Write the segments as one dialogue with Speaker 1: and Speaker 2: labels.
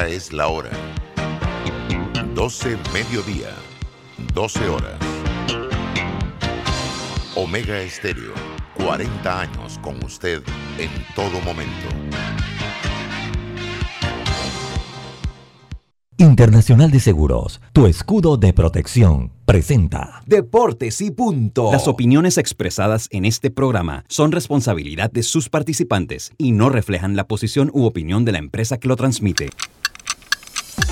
Speaker 1: Esta es la hora. 12 mediodía, 12 horas. Omega Estéreo, 40 años con usted en todo momento.
Speaker 2: Internacional de Seguros, tu escudo de protección, presenta
Speaker 3: Deportes y punto.
Speaker 4: Las opiniones expresadas en este programa son responsabilidad de sus participantes y no reflejan la posición u opinión de la empresa que lo transmite.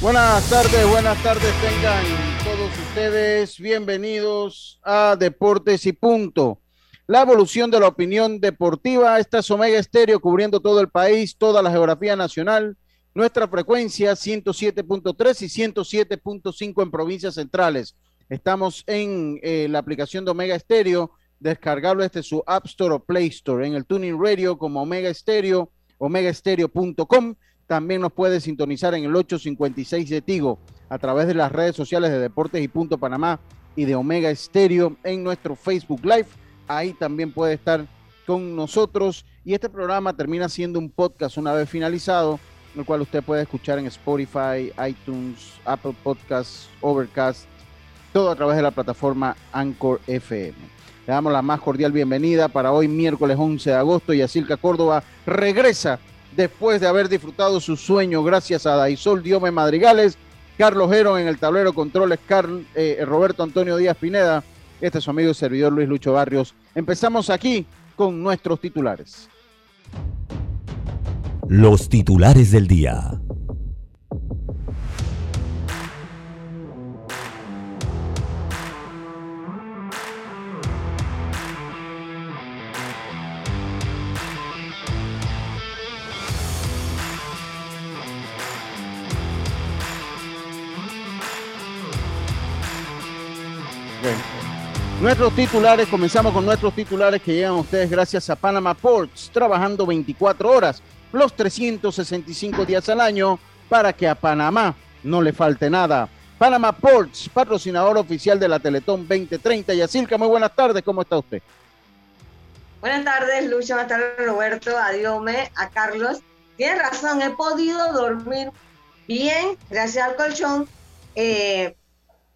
Speaker 5: Buenas tardes, buenas tardes tengan todos ustedes. Bienvenidos a Deportes y Punto. La evolución de la opinión deportiva. Esta es Omega Estéreo cubriendo todo el país, toda la geografía nacional. Nuestra frecuencia 107.3 y 107.5 en provincias centrales. Estamos en eh, la aplicación de Omega Estéreo, descargable desde su App Store o Play Store, en el Tuning Radio como Omega Estéreo, omegaestereo.com también nos puede sintonizar en el 856 de Tigo a través de las redes sociales de Deportes y Punto Panamá y de Omega Estéreo en nuestro Facebook Live. Ahí también puede estar con nosotros. Y este programa termina siendo un podcast una vez finalizado, el cual usted puede escuchar en Spotify, iTunes, Apple Podcasts, Overcast, todo a través de la plataforma Anchor FM. Le damos la más cordial bienvenida para hoy, miércoles 11 de agosto. y Asilca Córdoba regresa después de haber disfrutado su sueño gracias a Daisol Diome Madrigales, Carlos Heron en el tablero controles, Carl, eh, Roberto Antonio Díaz Pineda, este es su amigo y servidor Luis Lucho Barrios. Empezamos aquí con nuestros titulares.
Speaker 2: Los titulares del día.
Speaker 5: Nuestros titulares, comenzamos con nuestros titulares que llegan ustedes gracias a Panama Ports, trabajando 24 horas, los 365 días al año, para que a Panamá no le falte nada. Panama Ports, patrocinador oficial de la Teletón 2030. Yacilca, muy buenas tardes, ¿cómo está usted?
Speaker 6: Buenas tardes, Lucho, buenas tardes, Roberto, a Diome, a Carlos. Tiene razón, he podido dormir bien gracias al colchón eh,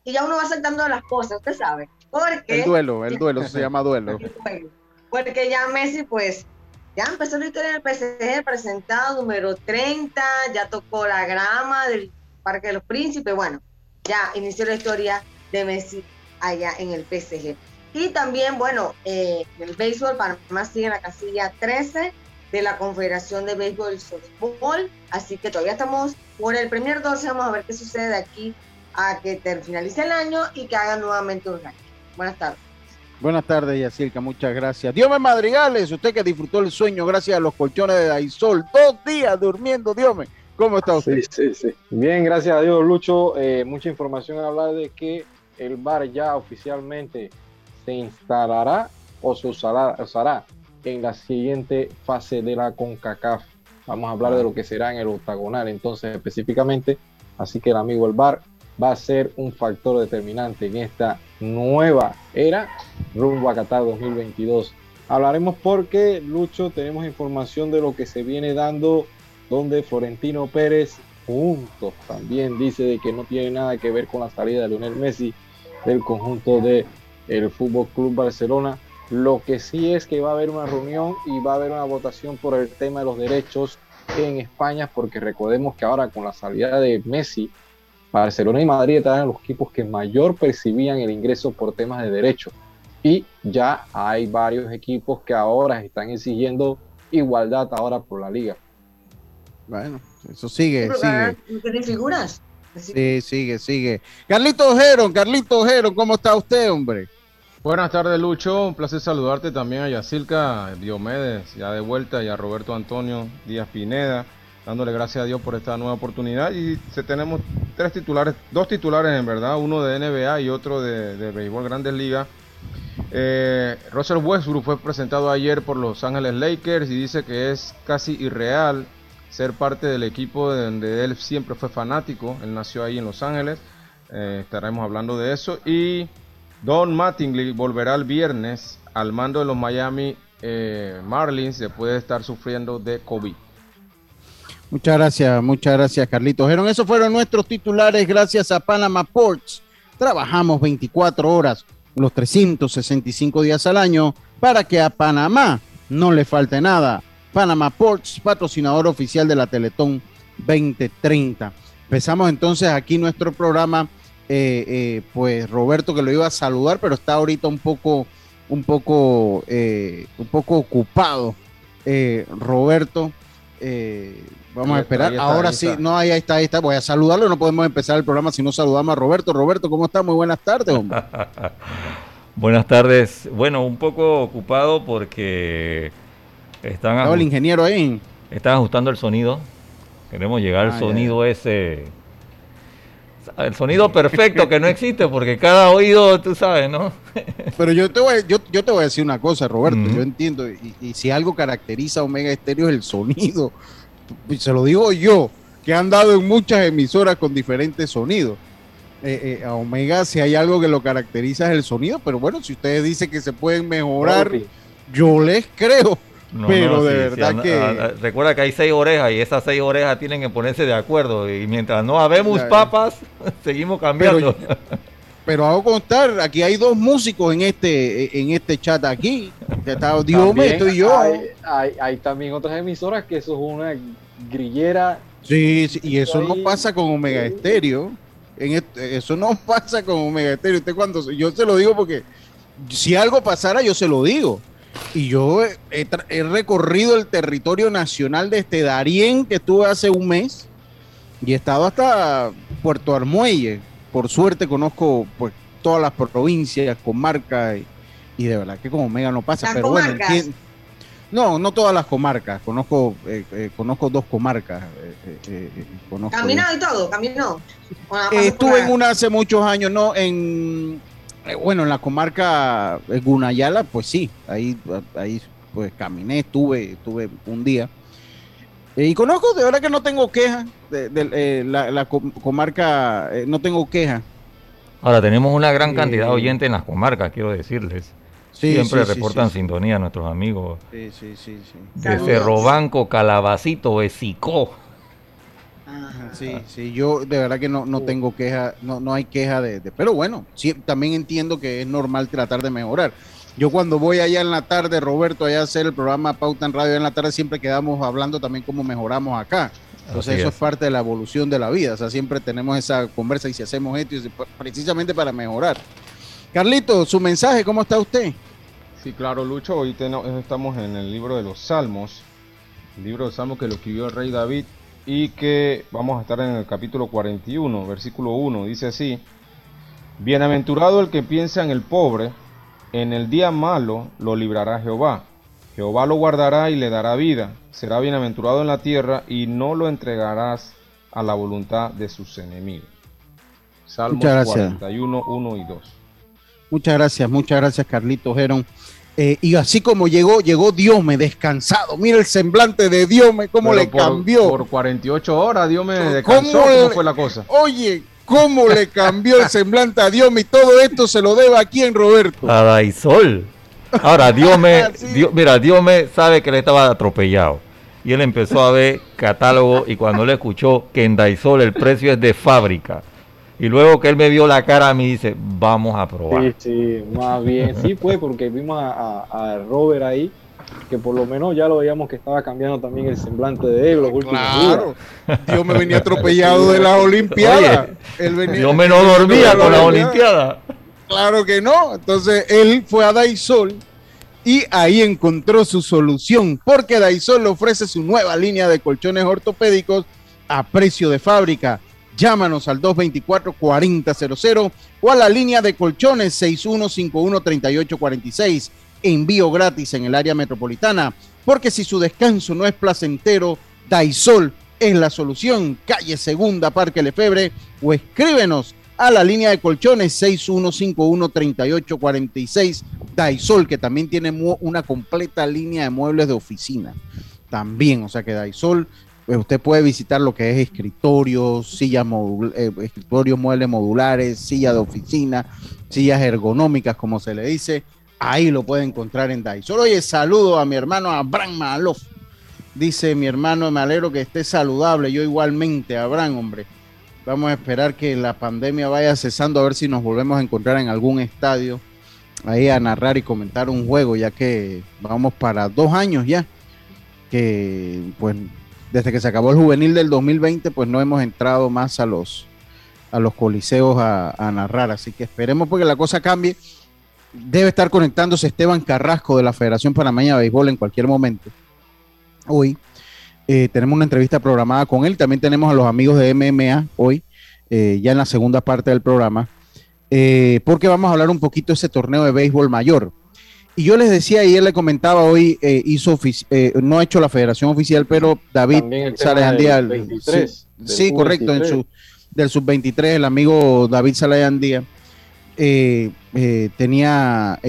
Speaker 6: y ya uno va aceptando las cosas, usted sabe. Porque,
Speaker 5: el duelo, el duelo, se llama duelo.
Speaker 6: Porque ya Messi, pues, ya empezó la historia del PSG presentado número 30, ya tocó la grama del Parque de los Príncipes, bueno, ya inició la historia de Messi allá en el PSG. Y también, bueno, eh, el béisbol, Panamá sigue en la casilla 13 de la Confederación de Béisbol y Softball, así que todavía estamos por el Premier 12, vamos a ver qué sucede de aquí a que finalice el año y que hagan nuevamente un año. Buenas tardes.
Speaker 5: Buenas tardes, Yacirca, muchas gracias. Dios Madrigales, usted que disfrutó el sueño gracias a los colchones de Daisol, dos días durmiendo, Dios ¿Cómo está usted?
Speaker 7: Sí, sí, sí. Bien, gracias a Dios, Lucho. Eh, mucha información a hablar de que el bar ya oficialmente se instalará o se usará, usará en la siguiente fase de la CONCACAF. Vamos a hablar de lo que será en el octagonal, entonces específicamente. Así que el amigo el bar va a ser un factor determinante en esta nueva era rumbo a Qatar 2022. Hablaremos porque, Lucho, tenemos información de lo que se viene dando, donde Florentino Pérez, juntos, también dice de que no tiene nada que ver con la salida de Lionel Messi del conjunto de el Fútbol Club Barcelona. Lo que sí es que va a haber una reunión y va a haber una votación por el tema de los derechos en España, porque recordemos que ahora con la salida de Messi Barcelona y Madrid eran los equipos que mayor percibían el ingreso por temas de derecho. Y ya hay varios equipos que ahora están exigiendo igualdad ahora por la liga.
Speaker 5: Bueno, eso sigue, sigue.
Speaker 6: ¿Tiene figuras?
Speaker 5: Sí, sigue, sigue. Carlito Ojero, Carlito Ojero, ¿cómo está usted, hombre?
Speaker 8: Buenas tardes, Lucho. Un placer saludarte también a Yacilca Diomedes, ya de vuelta, y a Roberto Antonio Díaz Pineda dándole gracias a Dios por esta nueva oportunidad. Y tenemos tres titulares, dos titulares en verdad, uno de NBA y otro de, de Béisbol Grandes Ligas. Eh, Russell Westbrook fue presentado ayer por Los Ángeles Lakers y dice que es casi irreal ser parte del equipo de donde él siempre fue fanático. Él nació ahí en Los Ángeles. Eh, estaremos hablando de eso. Y Don Mattingly volverá el viernes al mando de los Miami eh, Marlins después de estar sufriendo de COVID.
Speaker 5: Muchas gracias, muchas gracias, Carlitos. Esos fueron nuestros titulares gracias a Panama Ports. Trabajamos 24 horas, los 365 días al año, para que a Panamá no le falte nada. Panama Ports, patrocinador oficial de la Teletón 2030. Empezamos entonces aquí nuestro programa, eh, eh, pues Roberto que lo iba a saludar, pero está ahorita un poco, un poco, eh, un poco ocupado. Roberto, Vamos a esperar. Ahora sí, no, ahí está, ahí está. Voy a saludarlo. No podemos empezar el programa si no saludamos a Roberto. Roberto, ¿cómo está? Muy buenas tardes, hombre.
Speaker 9: buenas tardes. Bueno, un poco ocupado porque están.
Speaker 5: el ingeniero ahí.
Speaker 9: Están ajustando el sonido. Queremos llegar al ah, sonido ese. El sonido perfecto que no existe porque cada oído, tú sabes, ¿no?
Speaker 5: Pero yo te voy, yo, yo te voy a decir una cosa, Roberto. Yo entiendo. Y, y, si algo caracteriza a Omega Estéreo es el sonido se lo digo yo, que han dado en muchas emisoras con diferentes sonidos. Eh, eh, a Omega, si hay algo que lo caracteriza es el sonido, pero bueno, si ustedes dicen que se pueden mejorar, yo les creo. pero de verdad que.
Speaker 9: recuerda que hay seis orejas y esas seis orejas tienen que ponerse de acuerdo. Y mientras no habemos papas, seguimos cambiando.
Speaker 5: Pero, hago constar, aquí hay dos músicos en este en este chat aquí. Que está Dios estoy yo.
Speaker 7: Hay, también otras emisoras que eso es una grillera.
Speaker 5: Sí, y eso no pasa con Omega Estéreo. En eso no pasa con Omega Estéreo. Usted cuando yo se lo digo porque si algo pasara, yo se lo digo. Y yo he, recorrido el territorio nacional desde este Darién, que estuve hace un mes, y he estado hasta Puerto Armuelle. Por suerte conozco pues todas las provincias, comarcas, y, y de verdad que con Omega no pasa. pero bueno, no, no todas las comarcas. Conozco, eh, eh, conozco dos comarcas.
Speaker 6: Eh, caminado y todo, caminó.
Speaker 5: estuve en una hace muchos años, no, en bueno, en la comarca Gunayala, pues sí, ahí, ahí pues caminé, estuve, estuve un día. Y conozco, de verdad que no tengo queja de, la, comarca, no tengo queja.
Speaker 9: Ahora, tenemos una gran cantidad de oyentes en las comarcas, quiero decirles. Siempre reportan sintonía nuestros amigos. Sí, sí, sí. De Cerro Banco, Calabacito, Esicó.
Speaker 5: Sí, sí, yo de verdad que no, no tengo queja, no, no hay queja de, pero bueno, sí, también entiendo que es normal tratar de mejorar. Yo cuando voy allá en la tarde, Roberto, allá a hacer el programa Pauta en Radio en la tarde, siempre quedamos hablando también cómo mejoramos acá. Entonces eso es. parte de la evolución de la vida, o sea, siempre tenemos esa conversa y si hacemos esto, precisamente para mejorar. Carlito, su mensaje, ¿cómo está usted?
Speaker 8: Sí, claro, Lucho, hoy estamos en el libro de los Salmos, el libro de Salmos que lo escribió el rey David y que vamos a estar en el capítulo 41, versículo 1, dice así, Bienaventurado el que piensa en el pobre, en el día malo lo librará Jehová, Jehová lo guardará y le dará vida, será bienaventurado en la tierra y no lo entregarás a la voluntad de sus enemigos. Salmos 41, 1 y 2.
Speaker 5: Muchas gracias, muchas gracias, Carlito Gerón. Eh, y así como llegó, llegó Diome descansado. Mira el semblante de Diome, cómo le cambió.
Speaker 8: Por 48 horas Diome descansó, ¿cómo, fue la cosa?
Speaker 5: Oye, cómo le cambió el semblante a Diome y todo esto se lo debe aquí en Roberto.
Speaker 9: A Daisol. Ahora, Diome, ah, mira, Diome sabe que le estaba atropellado. Y él empezó a ver catálogo y cuando le escuchó que en Daisol el precio es de fábrica y luego que él me vio la cara a mí dice, vamos a probar.
Speaker 7: Sí, sí, más bien, sí fue porque vimos a, Robert ahí, que por lo menos ya lo veíamos que estaba cambiando también el semblante de él los últimos claro.
Speaker 5: Dios me venía atropellado de la Olimpiada.
Speaker 9: Dios me no dormía con la Olimpiada.
Speaker 5: Claro que no. Entonces él fue a Daisol y ahí encontró su solución, porque Daisol le ofrece su nueva línea de colchones ortopédicos a precio de fábrica Llámanos al 224-4000 o a la línea de colchones 6151-3846. Envío gratis en el área metropolitana, porque si su descanso no es placentero, Daisol es la solución. Calle Segunda, Parque Lefebre, o escríbenos a la línea de colchones 61513846 Daisol, que también tiene una completa línea de muebles de oficina. También, o sea que Daisol, pues usted puede visitar lo que es escritorios, sillas eh, escritorios, muebles modulares, sillas de oficina, sillas ergonómicas, como se le dice. Ahí lo puede encontrar en Daisol. Oye, saludo a mi hermano Abraham Malof. Dice mi hermano, me alegro que esté saludable. Yo igualmente, Abraham, hombre. Vamos a esperar que la pandemia vaya cesando, a ver si nos volvemos a encontrar en algún estadio, ahí a narrar y comentar un juego, ya que vamos para dos años ya, que pues desde que se acabó el juvenil del 2020, pues no hemos entrado más a los, a los coliseos a, narrar, así que esperemos porque la cosa cambie. Debe estar conectándose Esteban Carrasco de la Federación Panameña de Béisbol en cualquier momento. Hoy eh, tenemos una entrevista programada con él. También tenemos a los amigos de MMA hoy, eh, ya en la segunda parte del programa, eh, porque vamos a hablar un poquito de ese torneo de béisbol mayor. Y yo les decía, ayer le comentaba hoy, hizo no ha hecho la federación oficial, pero David Salayandía. Sí, correcto, en su, del sub-23, el amigo David Salayandía. Tenía,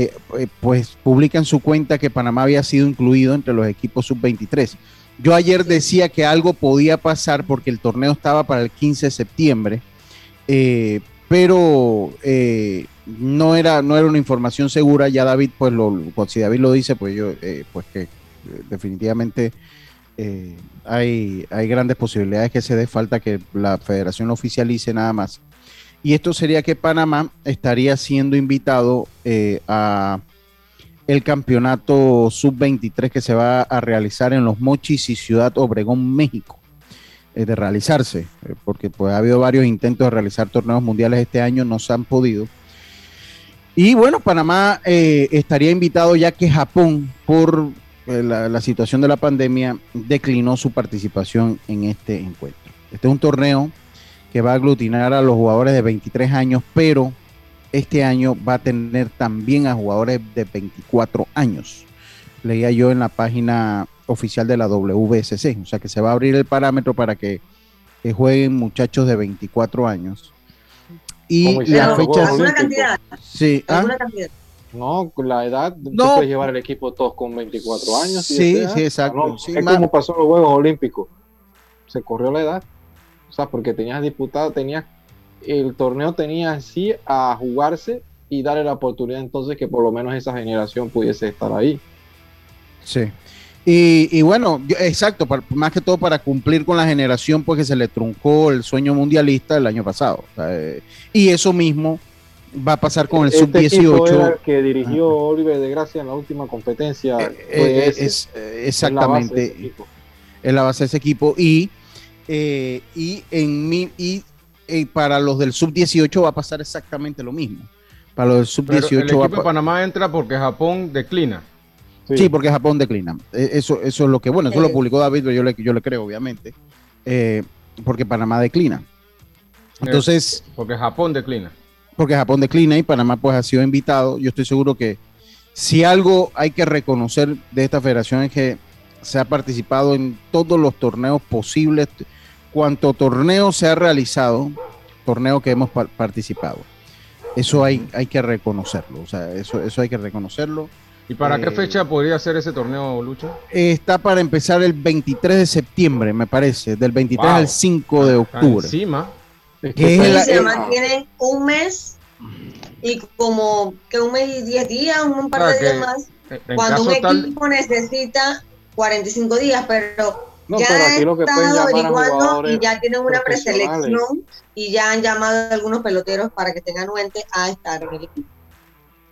Speaker 5: pues publica en su cuenta que Panamá había sido incluido entre los equipos sub-23. Yo ayer decía que algo podía pasar porque el torneo estaba para el 15 de septiembre, eh, pero eh, no, era, no era una información segura. Ya David, pues lo, si David lo dice, pues yo, eh, pues que definitivamente hay, hay grandes posibilidades que se dé falta que la federación lo oficialice nada más. Y esto sería que Panamá estaría siendo invitado a el campeonato sub-23 que se va a realizar en Los Mochis y Ciudad Obregón, México, eh, de realizarse, eh, porque pues ha habido varios intentos de realizar torneos mundiales este año, no se han podido. Y bueno, Panamá eh, estaría invitado ya que Japón, por la, la situación de la pandemia, declinó su participación en este encuentro. Este es un torneo que va a aglutinar a los jugadores de 23 años, pero este año va a tener también a jugadores de 24 años. Leía yo en la página oficial de la WSC, o sea que se va a abrir el parámetro para que, jueguen muchachos de 24 años. Y la fecha
Speaker 6: ¿Alguna cantidad?
Speaker 5: Sí,
Speaker 7: ¿ah? cantidad? No, la edad, no puede llevar el equipo todos con 24 años.
Speaker 5: sí, sí, exacto.
Speaker 7: es como pasó en los Juegos Olímpicos. Se corrió la edad. O sea, porque tenías diputado, tenías el torneo tenía así a jugarse y darle la oportunidad entonces que por lo menos esa generación pudiese estar ahí.
Speaker 5: Sí. Y, bueno, exacto, más que todo para cumplir con la generación, pues que se le truncó el sueño mundialista el año pasado. Eh, y eso mismo va a pasar con el este sub-18.
Speaker 7: que dirigió Oliver de Gracia en la última competencia.
Speaker 5: Eh, eh, es, exactamente. Es la base de ese equipo. Y, y en mi, y y para los del sub-18 va a pasar exactamente lo mismo. Para los del sub-18
Speaker 8: el equipo de Panamá entra porque Japón declina.
Speaker 5: Sí. porque Japón declina. E, eso, eso es lo que, bueno, eso lo publicó David, pero yo le, yo le creo, obviamente. Eh, porque Panamá declina. Entonces.
Speaker 8: porque Japón declina.
Speaker 5: Porque Japón declina y Panamá pues ha sido invitado. Yo estoy seguro que si algo hay que reconocer de esta federación es que se ha participado en todos los torneos posibles cuanto torneo se ha realizado, torneo que hemos participado. Eso hay, hay que reconocerlo, o sea, eso, eso hay que reconocerlo.
Speaker 8: ¿Y para qué eh, fecha podría ser ese torneo, Lucho?
Speaker 5: Está para empezar el 23 de septiembre, me parece, del 23 al 5 de octubre.
Speaker 8: Encima.
Speaker 6: Que se mantiene un mes y como que un mes y 10 días, un par de días más, cuando un equipo necesita 45 días, pero
Speaker 7: no, ya pero aquí lo que pueden llamar
Speaker 6: y ya tienen una preselección y ya han llamado a algunos peloteros para que tengan nuente a estar en el equipo.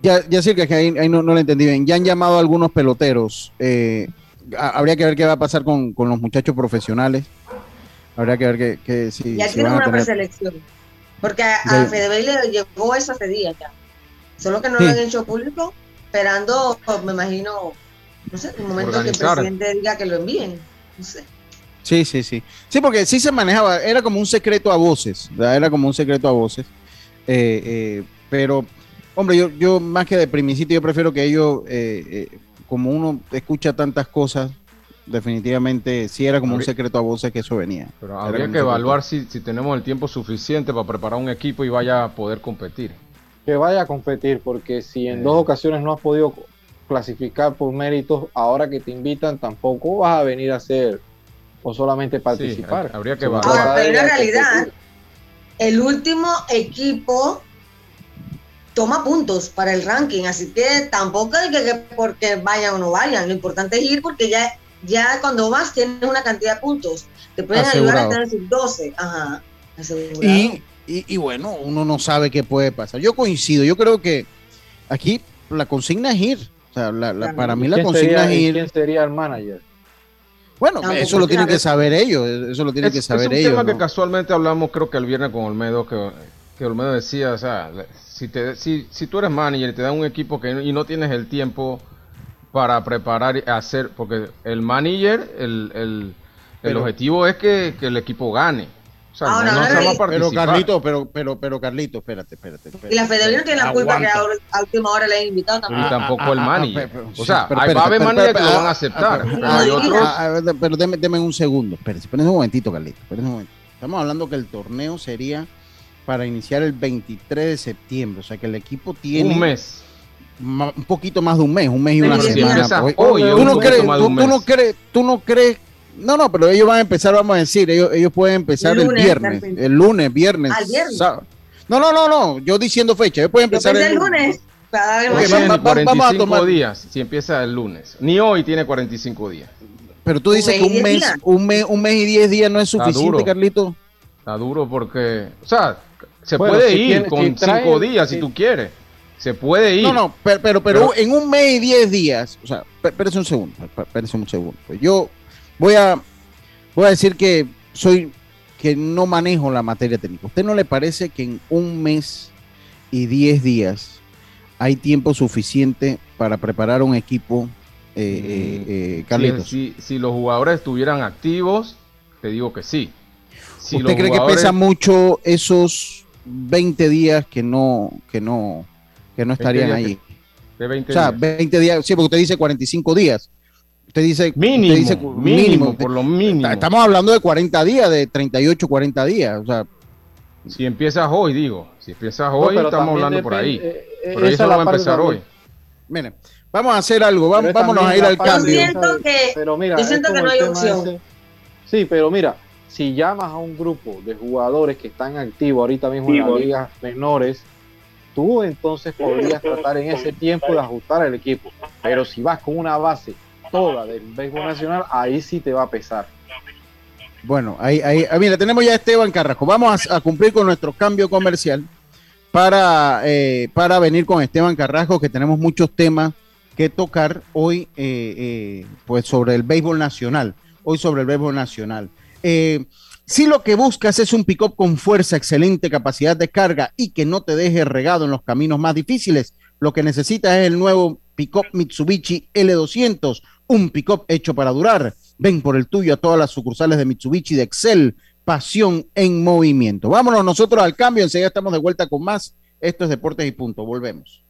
Speaker 5: Ya, ya sí que ahí, ahí no, no, lo entendí bien. Ya han llamado a algunos peloteros. Eh, habría que ver qué va a pasar con, con, los muchachos profesionales. Habría que ver que, que si.
Speaker 6: Ya tienen una preselección. Porque a, a le llegó eso hace días ya. Solo que no lo han hecho público, esperando, me imagino, no sé, el momento que el presidente diga que lo envíen.
Speaker 5: Sí, sí, sí. Sí, porque sí se manejaba, era como un secreto a voces, era como un secreto a voces. Eh, eh, pero, hombre, yo, yo más que de primicito, yo prefiero que ellos, eh, como uno escucha tantas cosas, definitivamente sí era como un secreto a voces que eso venía.
Speaker 8: Pero habría que evaluar si, si tenemos el tiempo suficiente para preparar un equipo y vaya a poder competir.
Speaker 7: que vaya a competir, porque si en
Speaker 8: Eh.
Speaker 7: dos ocasiones no has podido clasificar por méritos, ahora que te invitan tampoco vas a venir a hacer o solamente participar.
Speaker 8: habría que
Speaker 6: Ahora, pero en realidad, el último equipo toma puntos para el ranking, así que tampoco hay que, que porque vayan o no vayan, lo importante es ir porque ya, ya cuando vas tienes una cantidad de puntos, te pueden ayudar a estar en sub 12, ajá,
Speaker 5: y, y bueno, uno no sabe qué puede pasar. Yo coincido, yo creo que aquí la consigna es ir. O sea, la- para mí
Speaker 7: ¿Y
Speaker 5: la consigna
Speaker 7: sería-
Speaker 5: es ir.
Speaker 7: ¿Quién sería el manager?
Speaker 5: Bueno, eso lo tienen que saber ellos, eso lo tienen
Speaker 8: Es,
Speaker 5: que
Speaker 8: es
Speaker 5: saber
Speaker 8: un
Speaker 5: ellos.
Speaker 8: tema que casualmente hablamos, creo que el viernes con Olmedo, que, que Olmedo decía, o sea, si, te, si, si tú eres manager y te dan un equipo que, y no tienes el tiempo para preparar y hacer, porque el manager, el, el, el
Speaker 5: Pero-
Speaker 8: objetivo es que, que el equipo gane. O sea,
Speaker 6: Ahora,
Speaker 8: no, no
Speaker 6: ahora
Speaker 5: Pero. Carlito, pero, pero, pero Carlito, espérate, espérate. espérate.
Speaker 6: Y la Federación no tiene la culpa que a última hora le han invitado
Speaker 8: Y
Speaker 6: también.
Speaker 8: tampoco
Speaker 5: ah,
Speaker 8: el
Speaker 5: ah,
Speaker 8: manager.
Speaker 5: ah,
Speaker 8: o
Speaker 5: sí,
Speaker 8: sea,
Speaker 5: pero
Speaker 8: hay,
Speaker 5: espérate,
Speaker 8: va a haber
Speaker 5: espérate,
Speaker 8: managers que lo
Speaker 5: espérate,
Speaker 8: van a
Speaker 5: ah,
Speaker 8: aceptar,
Speaker 5: ah,
Speaker 8: pero
Speaker 6: ah,
Speaker 8: hay
Speaker 6: ah,
Speaker 8: otros...
Speaker 5: Ah, ah, pero deme, un segundo, espérense, espérense un momentito, Carlito, espérense un momentito. Estamos hablando que el torneo sería para iniciar el 23 de septiembre, o sea que el equipo tiene
Speaker 8: un mes.
Speaker 5: ma- un poquito más de un mes, un mes y una
Speaker 6: si
Speaker 5: semana.
Speaker 8: empieza
Speaker 5: pues.
Speaker 8: hoy,
Speaker 5: tú, no crees, tú,
Speaker 8: un
Speaker 5: tú no crees, tú no crees, no, no, pero ellos van a empezar, vamos a decir, ellos, ellos pueden empezar el,
Speaker 6: Lunes,
Speaker 5: viernes, el lunes, viernes,
Speaker 6: Ah, el viernes.
Speaker 5: sábado. No, no, no, no, yo diciendo fecha, ellos pueden empezar el
Speaker 6: el lunes.
Speaker 5: va- vamos a
Speaker 8: 45
Speaker 5: tomar-
Speaker 8: días si empieza el lunes. Ni hoy tiene 45 días.
Speaker 5: Pero tú dices que un mes,
Speaker 6: días.
Speaker 5: un mes, un mes y diez días no es suficiente. Carlito.
Speaker 8: Está duro porque, o sea, se
Speaker 7: Bueno,
Speaker 8: puede
Speaker 7: si
Speaker 8: ir
Speaker 7: tiene-
Speaker 8: con
Speaker 7: si trae-
Speaker 8: cinco días si tú quieres. Se puede ir.
Speaker 5: No, no, pero, pero, pero
Speaker 8: Pero-
Speaker 5: en un mes y diez días, o sea, espérese un segundo, espérese un segundo. Pues yo voy a, voy a decir que soy, que no manejo la materia técnica. ¿Usted no le parece que en un mes y diez días hay tiempo suficiente para preparar un equipo, eh, eh, eh,
Speaker 8: Si-
Speaker 5: Carlitos?
Speaker 8: Si, si los jugadores estuvieran activos, te digo que sí. Si
Speaker 5: ¿Usted cree
Speaker 8: jugadores-
Speaker 5: que pesa mucho esos 20 días que no, que no, que no
Speaker 8: 20
Speaker 5: estarían ahí?
Speaker 8: de 20
Speaker 5: O sea,
Speaker 8: días?
Speaker 5: 20 días, sí, porque usted dice 45 días. Usted dice
Speaker 8: Mínimo,
Speaker 5: usted dice
Speaker 8: mínimo, por lo mínimo.
Speaker 5: Estamos hablando de 40 días, de 38, 40 días. O sea,
Speaker 8: Si empiezas hoy, digo. Si empiezas hoy, estamos hablando por ahí.
Speaker 7: eh,
Speaker 8: Pero eso
Speaker 7: es
Speaker 8: no va a empezar hoy.
Speaker 5: miren, vamos a hacer algo, vamos, vámonos a ir al
Speaker 6: Yo
Speaker 5: cambio.
Speaker 7: de-
Speaker 6: siento que-
Speaker 7: pero mira,
Speaker 6: yo siento que no hay opción.
Speaker 7: ese. Sí, pero mira, si llamas a un grupo de jugadores que están activos ahorita mismo en las ligas menores, tú entonces podrías tratar en ese tiempo de ajustar el equipo. Pero si vas con una base toda del béisbol nacional, ahí sí te va a pesar.
Speaker 5: Bueno, ahí, ahí, ah, mira, tenemos ya a Esteban Carrasco. Vamos a, cumplir con nuestro cambio comercial para, eh, para venir con Esteban Carrasco, que tenemos muchos temas que tocar hoy, eh, eh, pues sobre el béisbol nacional. Hoy sobre el béisbol nacional. Si lo que buscas es un pick-up con fuerza, excelente capacidad de carga y que no te deje regado en los caminos más difíciles, lo que necesitas es el nuevo pick-up Mitsubishi L200, un pick-up hecho para durar. Ven por el tuyo a todas las sucursales de Mitsubishi de Excel, pasión en movimiento. Vámonos nosotros al cambio, enseguida estamos de vuelta con más. Esto es Deportes y Punto, volvemos.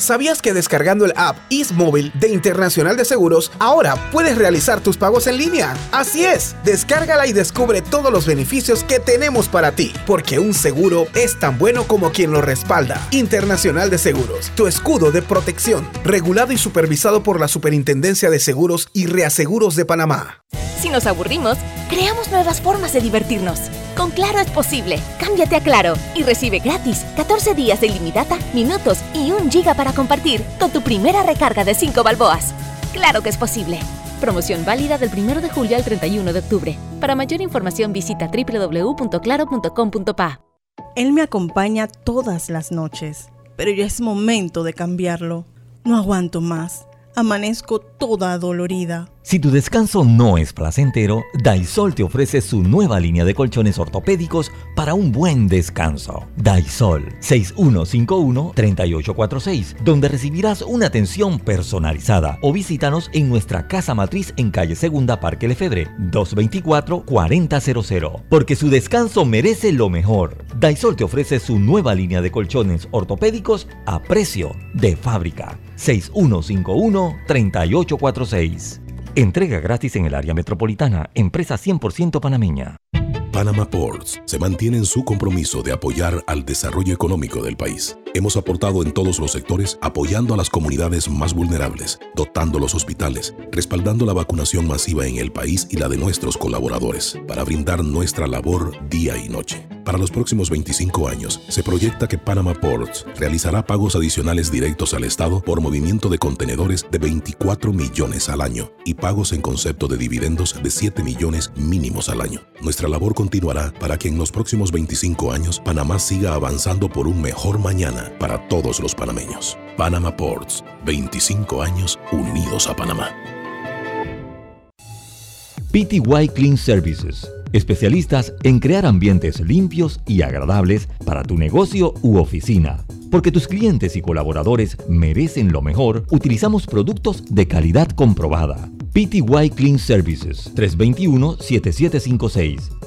Speaker 10: ¿Sabías que descargando el app Móvil de Internacional de Seguros, ahora puedes realizar tus pagos en línea? Así es, descárgala y descubre todos los beneficios que tenemos para ti, porque un seguro es tan bueno como quien lo respalda. Internacional de Seguros, tu escudo de protección, regulado y supervisado por la Superintendencia de Seguros y Reaseguros de Panamá.
Speaker 11: Si nos aburrimos, creamos nuevas formas de divertirnos. Con Claro es posible. Cámbiate a Claro y recibe gratis 14 días de ilimitada, minutos y un giga para compartir con tu primera recarga de 5 balboas. Claro que es posible. Promoción válida del 1 de julio al 31 de octubre. Para mayor información visita www.claro.com.pa.
Speaker 12: Él me acompaña todas las noches, pero ya es momento de cambiarlo. No aguanto más. Amanezco toda dolorida.
Speaker 2: Si tu descanso no es placentero, Daisol te ofrece su nueva línea de colchones ortopédicos para un buen descanso. Daisol 6151-3846, donde recibirás una atención personalizada o visítanos en nuestra casa matriz en calle Segunda Parque Lefebre 224-4000, porque su descanso merece lo mejor. Daisol te ofrece su nueva línea de colchones ortopédicos a precio de fábrica 6151-3846. Entrega gratis en el área metropolitana. Empresa 100% panameña.
Speaker 13: Panama Ports se mantiene en su compromiso de apoyar al desarrollo económico del país. Hemos aportado en todos los sectores apoyando a las comunidades más vulnerables, dotando los hospitales, respaldando la vacunación masiva en el país y la de nuestros colaboradores, para brindar nuestra labor día y noche. Para los próximos 25 años, se proyecta que Panama Ports realizará pagos adicionales directos al Estado por movimiento de contenedores de 24 millones al año y pagos en concepto de dividendos de 7 millones mínimos al año. Nuestra labor continuará para que en los próximos 25 años Panamá siga avanzando por un mejor mañana para todos los panameños. Panama Ports, 25 años unidos a Panamá.
Speaker 2: PTY Clean Services, especialistas en crear ambientes limpios y agradables para tu negocio u oficina. Porque tus clientes y colaboradores merecen lo mejor, utilizamos productos de calidad comprobada. PTY Clean Services 321-7756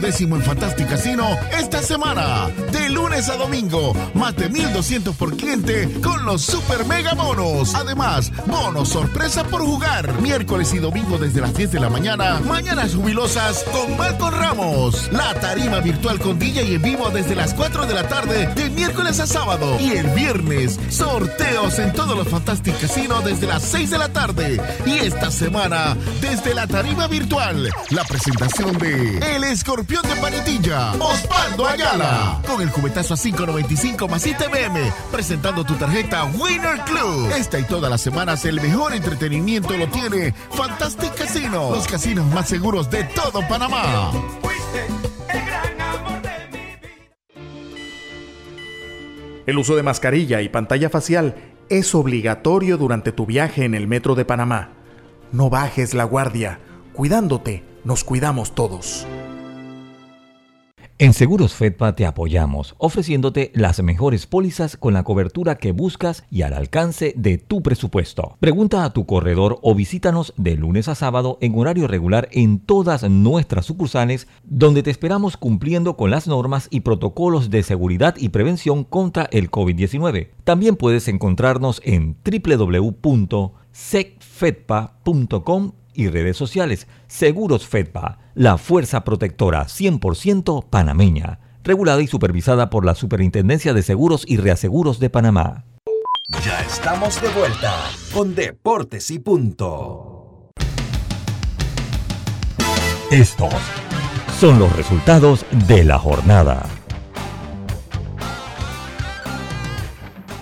Speaker 14: Décimo en Fantastic Casino esta semana. De lunes a domingo, más de 1200 por cliente con los super mega bonos. Además, bonos sorpresa por jugar. Miércoles y domingo desde las 10 de la mañana. Mañanas jubilosas con Malcolm Ramos. La tarima virtual con DJ y en vivo desde las 4 de la tarde de miércoles a sábado. Y el viernes, sorteos en todos los Fantastic Casino desde las 6 de la tarde. Y esta semana, desde la tarima virtual, la presentación de El Escorpión de Panitilla, Osvaldo Ayala. Con el cubetazo a 5.95 más ITBM, presentando tu tarjeta Winner Club. Esta y todas las semanas el mejor entretenimiento lo tiene Fantastic Casino, los casinos más seguros de todo Panamá.
Speaker 15: El uso de mascarilla y pantalla facial es obligatorio durante tu viaje en el metro de Panamá. No bajes la guardia. Cuidándote, nos cuidamos todos.
Speaker 2: En Seguros Fedpa te apoyamos, ofreciéndote las mejores pólizas con la cobertura que buscas y al alcance de tu presupuesto. Pregunta a tu corredor o visítanos de lunes a sábado en horario regular en todas nuestras sucursales, donde te esperamos cumpliendo con las normas y protocolos de seguridad y prevención contra el COVID-19. También puedes encontrarnos en www.secfedpa.com y redes sociales. Seguros Fedpa, la fuerza protectora 100% panameña, regulada y supervisada por la Superintendencia de Seguros y Reaseguros de Panamá.
Speaker 3: Ya estamos de vuelta con Deportes y Punto.
Speaker 2: Estos son los resultados de la jornada.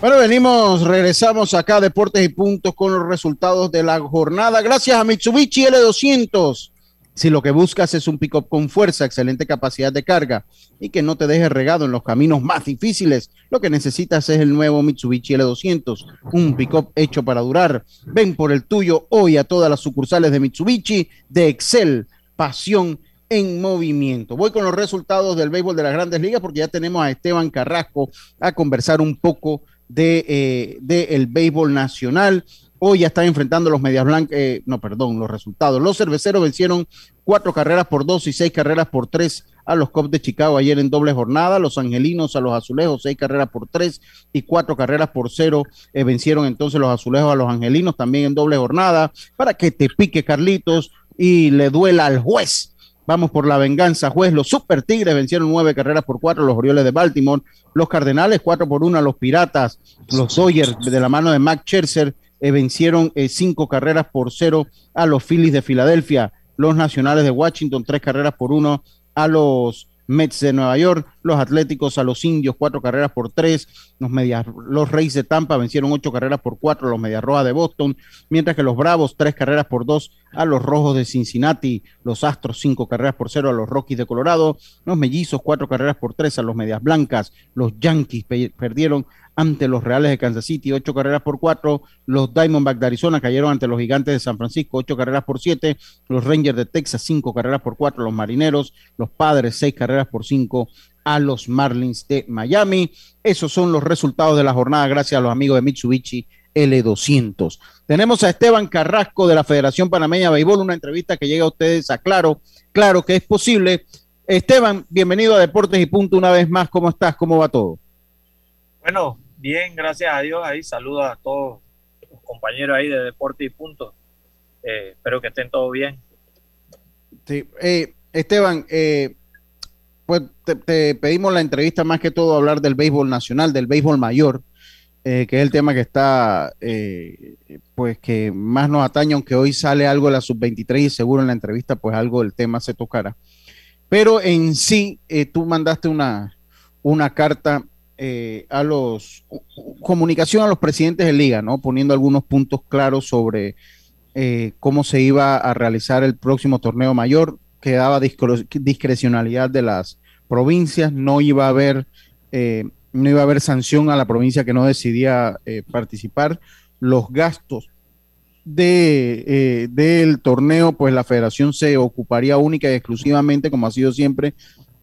Speaker 5: Bueno, venimos, regresamos acá a Deportes y Puntos con los resultados de la jornada. Gracias a Mitsubishi L200. Si lo que buscas es un pick-up con fuerza, excelente capacidad de carga y que no te deje regado en los caminos más difíciles, lo que necesitas es el nuevo Mitsubishi L200, un pick-up hecho para durar. Ven por el tuyo hoy a todas las sucursales de Mitsubishi de Excel, pasión en movimiento. Voy con los resultados del béisbol de las grandes ligas porque ya tenemos a Esteban Carrasco a conversar un poco de, eh, de el béisbol nacional. Hoy ya están enfrentando los Medias Blancas, eh, no, perdón, los resultados. Los cerveceros vencieron cuatro carreras por dos y seis carreras por tres a los Cubs de Chicago ayer en doble jornada. Los Angelinos a los Azulejos, seis carreras por tres y cuatro carreras por cero. Eh, vencieron entonces los Azulejos a los Angelinos también en doble jornada para que te pique Carlitos y le duela al juez. Vamos por la venganza, juez. Los Super Tigres vencieron nueve carreras por cuatro, los Orioles de Baltimore. Los Cardenales, cuatro por uno a los Piratas. Los Dodgers, de la mano de Mac Scherzer, eh, vencieron eh, cinco carreras por cero a los Phillies de Filadelfia. Los Nacionales de Washington, tres carreras por uno a los Mets de Nueva York, los Atléticos a los Indios, cuatro carreras por tres, los, medias, los Reyes de Tampa vencieron ocho carreras por cuatro, los Medias Rojas de Boston, mientras que los Bravos, tres carreras por dos a los Rojos de Cincinnati, los Astros, cinco carreras por cero a los Rockies de Colorado, los Mellizos, cuatro carreras por tres a los Medias Blancas, los Yankees pe perdieron ante los Reales de Kansas City, ocho carreras por cuatro. Los Diamondbacks de Arizona cayeron ante los Gigantes de San Francisco, ocho carreras por siete. Los Rangers de Texas, cinco carreras por cuatro. Los Marineros, los Padres, seis carreras por cinco a los Marlins de Miami. Esos son los resultados de la jornada gracias a los amigos de Mitsubishi L200. Tenemos a Esteban Carrasco de la Federación Panameña de Béisbol, una entrevista que llega a ustedes a Claro, claro que es posible. Esteban, bienvenido a Deportes y Punto una vez más. ¿Cómo estás? ¿Cómo va todo?
Speaker 16: Bueno, bien, gracias a Dios. Ahí saludos a todos los compañeros ahí de Deportes y Punto. Eh, espero que estén todos bien.
Speaker 5: Sí, eh, Esteban, eh, pues te, pedimos la entrevista más que todo hablar del béisbol nacional, del béisbol mayor, eh, que es el tema que está, pues que más nos atañe, aunque hoy sale algo de la sub-23 y seguro en la entrevista, pues algo del tema se tocará. Pero en sí, tú mandaste una, una carta a los, comunicación a los presidentes de liga, ¿no? Poniendo algunos puntos claros sobre cómo se iba a realizar el próximo torneo mayor que daba discrecionalidad de las provincias, no iba a haber, eh, no iba a haber sanción a la provincia que no decidía eh, participar. Los gastos de, eh, del torneo, pues la federación se ocuparía única y exclusivamente, como ha sido siempre,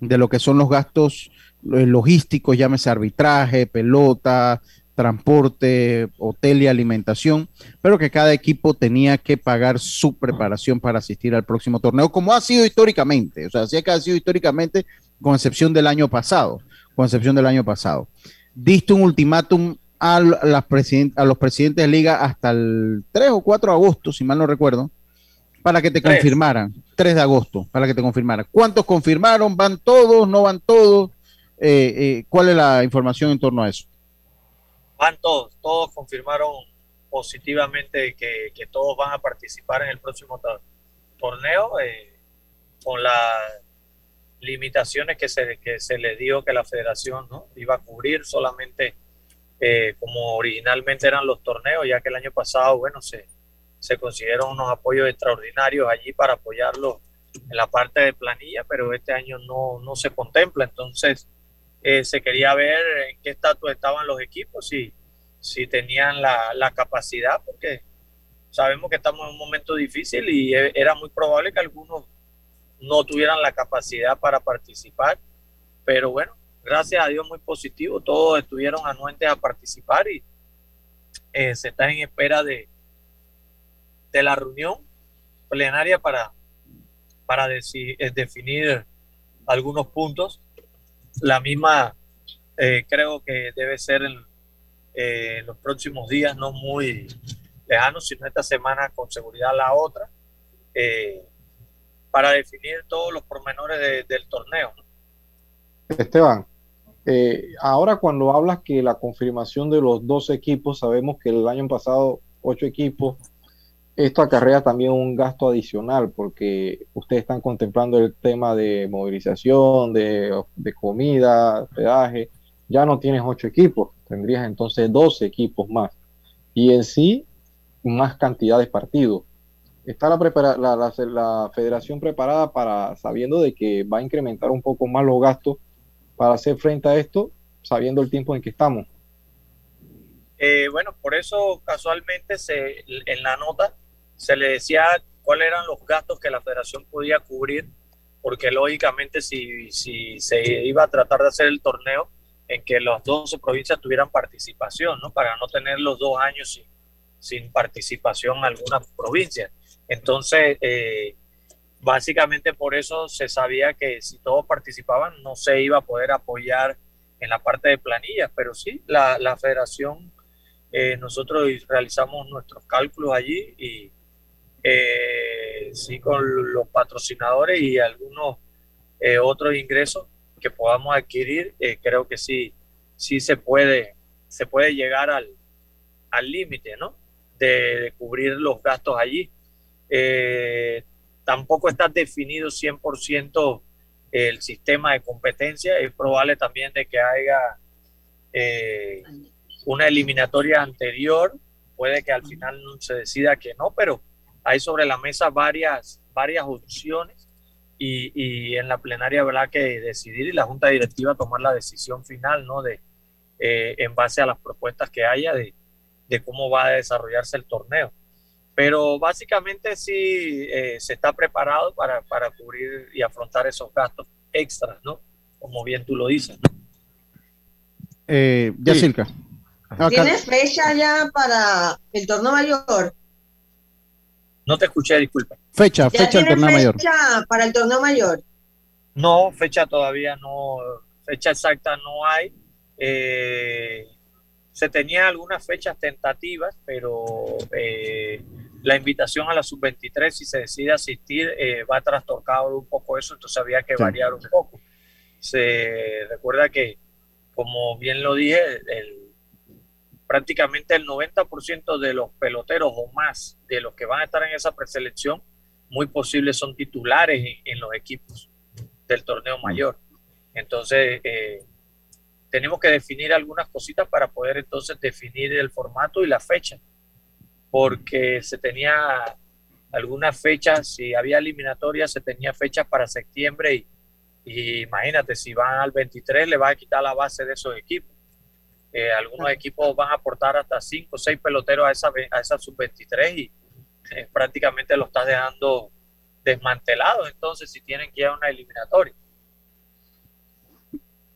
Speaker 5: de lo que son los gastos logísticos, llámese arbitraje, pelota, transporte, hotel y alimentación, pero que cada equipo tenía que pagar su preparación para asistir al próximo torneo, como ha sido históricamente, o sea, así que ha sido históricamente, con excepción del año pasado, con excepción del año pasado. Diste un ultimátum a, las a los presidentes de liga hasta el 3 o 4 de agosto, si mal no recuerdo, para que te confirmaran, 3 de agosto, para que te confirmaran. ¿Cuántos confirmaron? ¿Van todos? ¿No van todos? Eh, eh, ¿Cuál es la información en torno a eso?
Speaker 16: van todos, todos confirmaron positivamente que, todos van a participar en el próximo torneo eh, con las limitaciones que se, que se le dio que la federación iba a cubrir solamente eh, como originalmente eran los torneos, ya que el año pasado, bueno, se, se consiguieron unos apoyos extraordinarios allí para apoyarlo en la parte de planilla, pero este año no, no se contempla. Entonces, eh, se quería ver en qué estatus estaban los equipos, si, si tenían la, capacidad, porque sabemos que estamos en un momento difícil y e, era muy probable que algunos no tuvieran la capacidad para participar, pero bueno, gracias a Dios muy positivo, todos estuvieron anuentes a participar y eh, se está en espera de, de la reunión plenaria para, para eh, definir algunos puntos la misma eh, creo que debe ser eh, en, los próximos días, no muy lejanos, sino esta semana con seguridad la otra, eh, para definir todos los pormenores del torneo.
Speaker 7: Esteban, ahora cuando hablas que la confirmación de los dos equipos, sabemos que el año pasado ocho equipos esto acarrea también un gasto adicional porque ustedes están contemplando el tema de movilización, de, comida, hospedaje. Ya no tienes ocho equipos, tendrías entonces 12 equipos más. Y en sí, más cantidad de partidos. ¿Está la, la, la, federación preparada para, sabiendo de que va a incrementar un poco más los gastos para hacer frente a esto, sabiendo el tiempo en que estamos?
Speaker 16: Eh, bueno, por eso casualmente se, en la nota se le decía cuáles eran los gastos que la federación podía cubrir, porque lógicamente si, si se iba a tratar de hacer el torneo en que las 12 provincias tuvieran participación, ¿no? Para no tener los dos años sin, sin participación algunas provincias. Entonces, eh, básicamente por eso se sabía que si todos participaban no se iba a poder apoyar en la parte de planillas, pero sí, la, la federación, eh, nosotros realizamos nuestros cálculos allí y eh, sí con los patrocinadores y algunos eh, otros ingresos que podamos adquirir, eh, creo que sí, sí se puede, se puede llegar al límite, ¿no? De, cubrir los gastos allí. tampoco está definido 100% el sistema de competencia. Es probable también de que haya una eliminatoria anterior. Puede que al final se decida que no, pero hay sobre la mesa varias, varias opciones y, y, en la plenaria habrá que decidir y la junta directiva tomar la decisión final, ¿no? De, eh, en base a las propuestas que haya de, de, cómo va a desarrollarse el torneo. Pero básicamente sí eh, se está preparado para, para cubrir y afrontar esos gastos extras, ¿no? como bien tú lo dices.
Speaker 5: Eh, Yacilca.
Speaker 6: ¿Tienes fecha ya para el torneo mayor?
Speaker 16: No te escuché, disculpa.
Speaker 5: Fecha, fecha del torneo mayor.
Speaker 6: fecha para el torneo mayor?
Speaker 16: No, fecha todavía no, fecha exacta no hay. Eh, se tenía algunas fechas tentativas, pero eh, la invitación a la sub-23, si se decide asistir, eh, va trastocado un poco eso, entonces había que variar un poco. Se recuerda que, como bien lo dije, el, prácticamente el 90% de los peloteros o más de los que van a estar en esa preselección, muy posible son titulares en, los equipos del torneo mayor. Entonces, eh, tenemos que definir algunas cositas para poder entonces definir el formato y la fecha, porque se tenía algunas fechas, si había eliminatorias, se tenía fechas para septiembre y, y imagínate, si van al 23 le va a quitar la base de esos equipos algunos equipos van a aportar hasta 5 o 6 peloteros a esa, a esa sub-23 y eh, prácticamente lo estás dejando desmantelado. Entonces, si tienen que ir a una eliminatoria.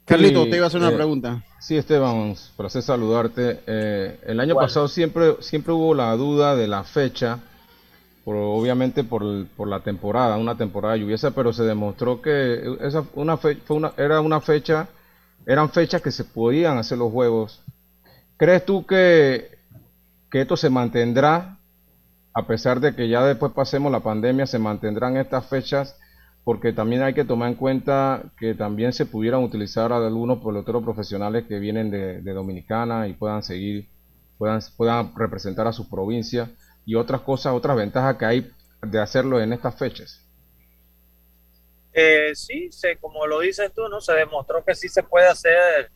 Speaker 5: Carlito, te iba a hacer una eh, pregunta.
Speaker 8: Sí, Esteban, placer saludarte. Eh, el año pasado siempre, siempre hubo la duda de la fecha, por, obviamente por, por, la temporada, una temporada lluviosa, pero se demostró que esa una fue una, era una fecha eran fechas que se podían hacer los juegos. ¿Crees tú que, que esto se mantendrá, a pesar de que ya después pasemos la pandemia, se mantendrán estas fechas? Porque también hay que tomar en cuenta que también se pudieran utilizar algunos peloteros profesionales que vienen de, Dominicana y puedan seguir, puedan, puedan representar a su provincia y otras cosas, otras ventajas que hay de hacerlo en estas fechas.
Speaker 16: Eh, sí, se, como lo dices tú, ¿no? Se demostró que sí se puede hacer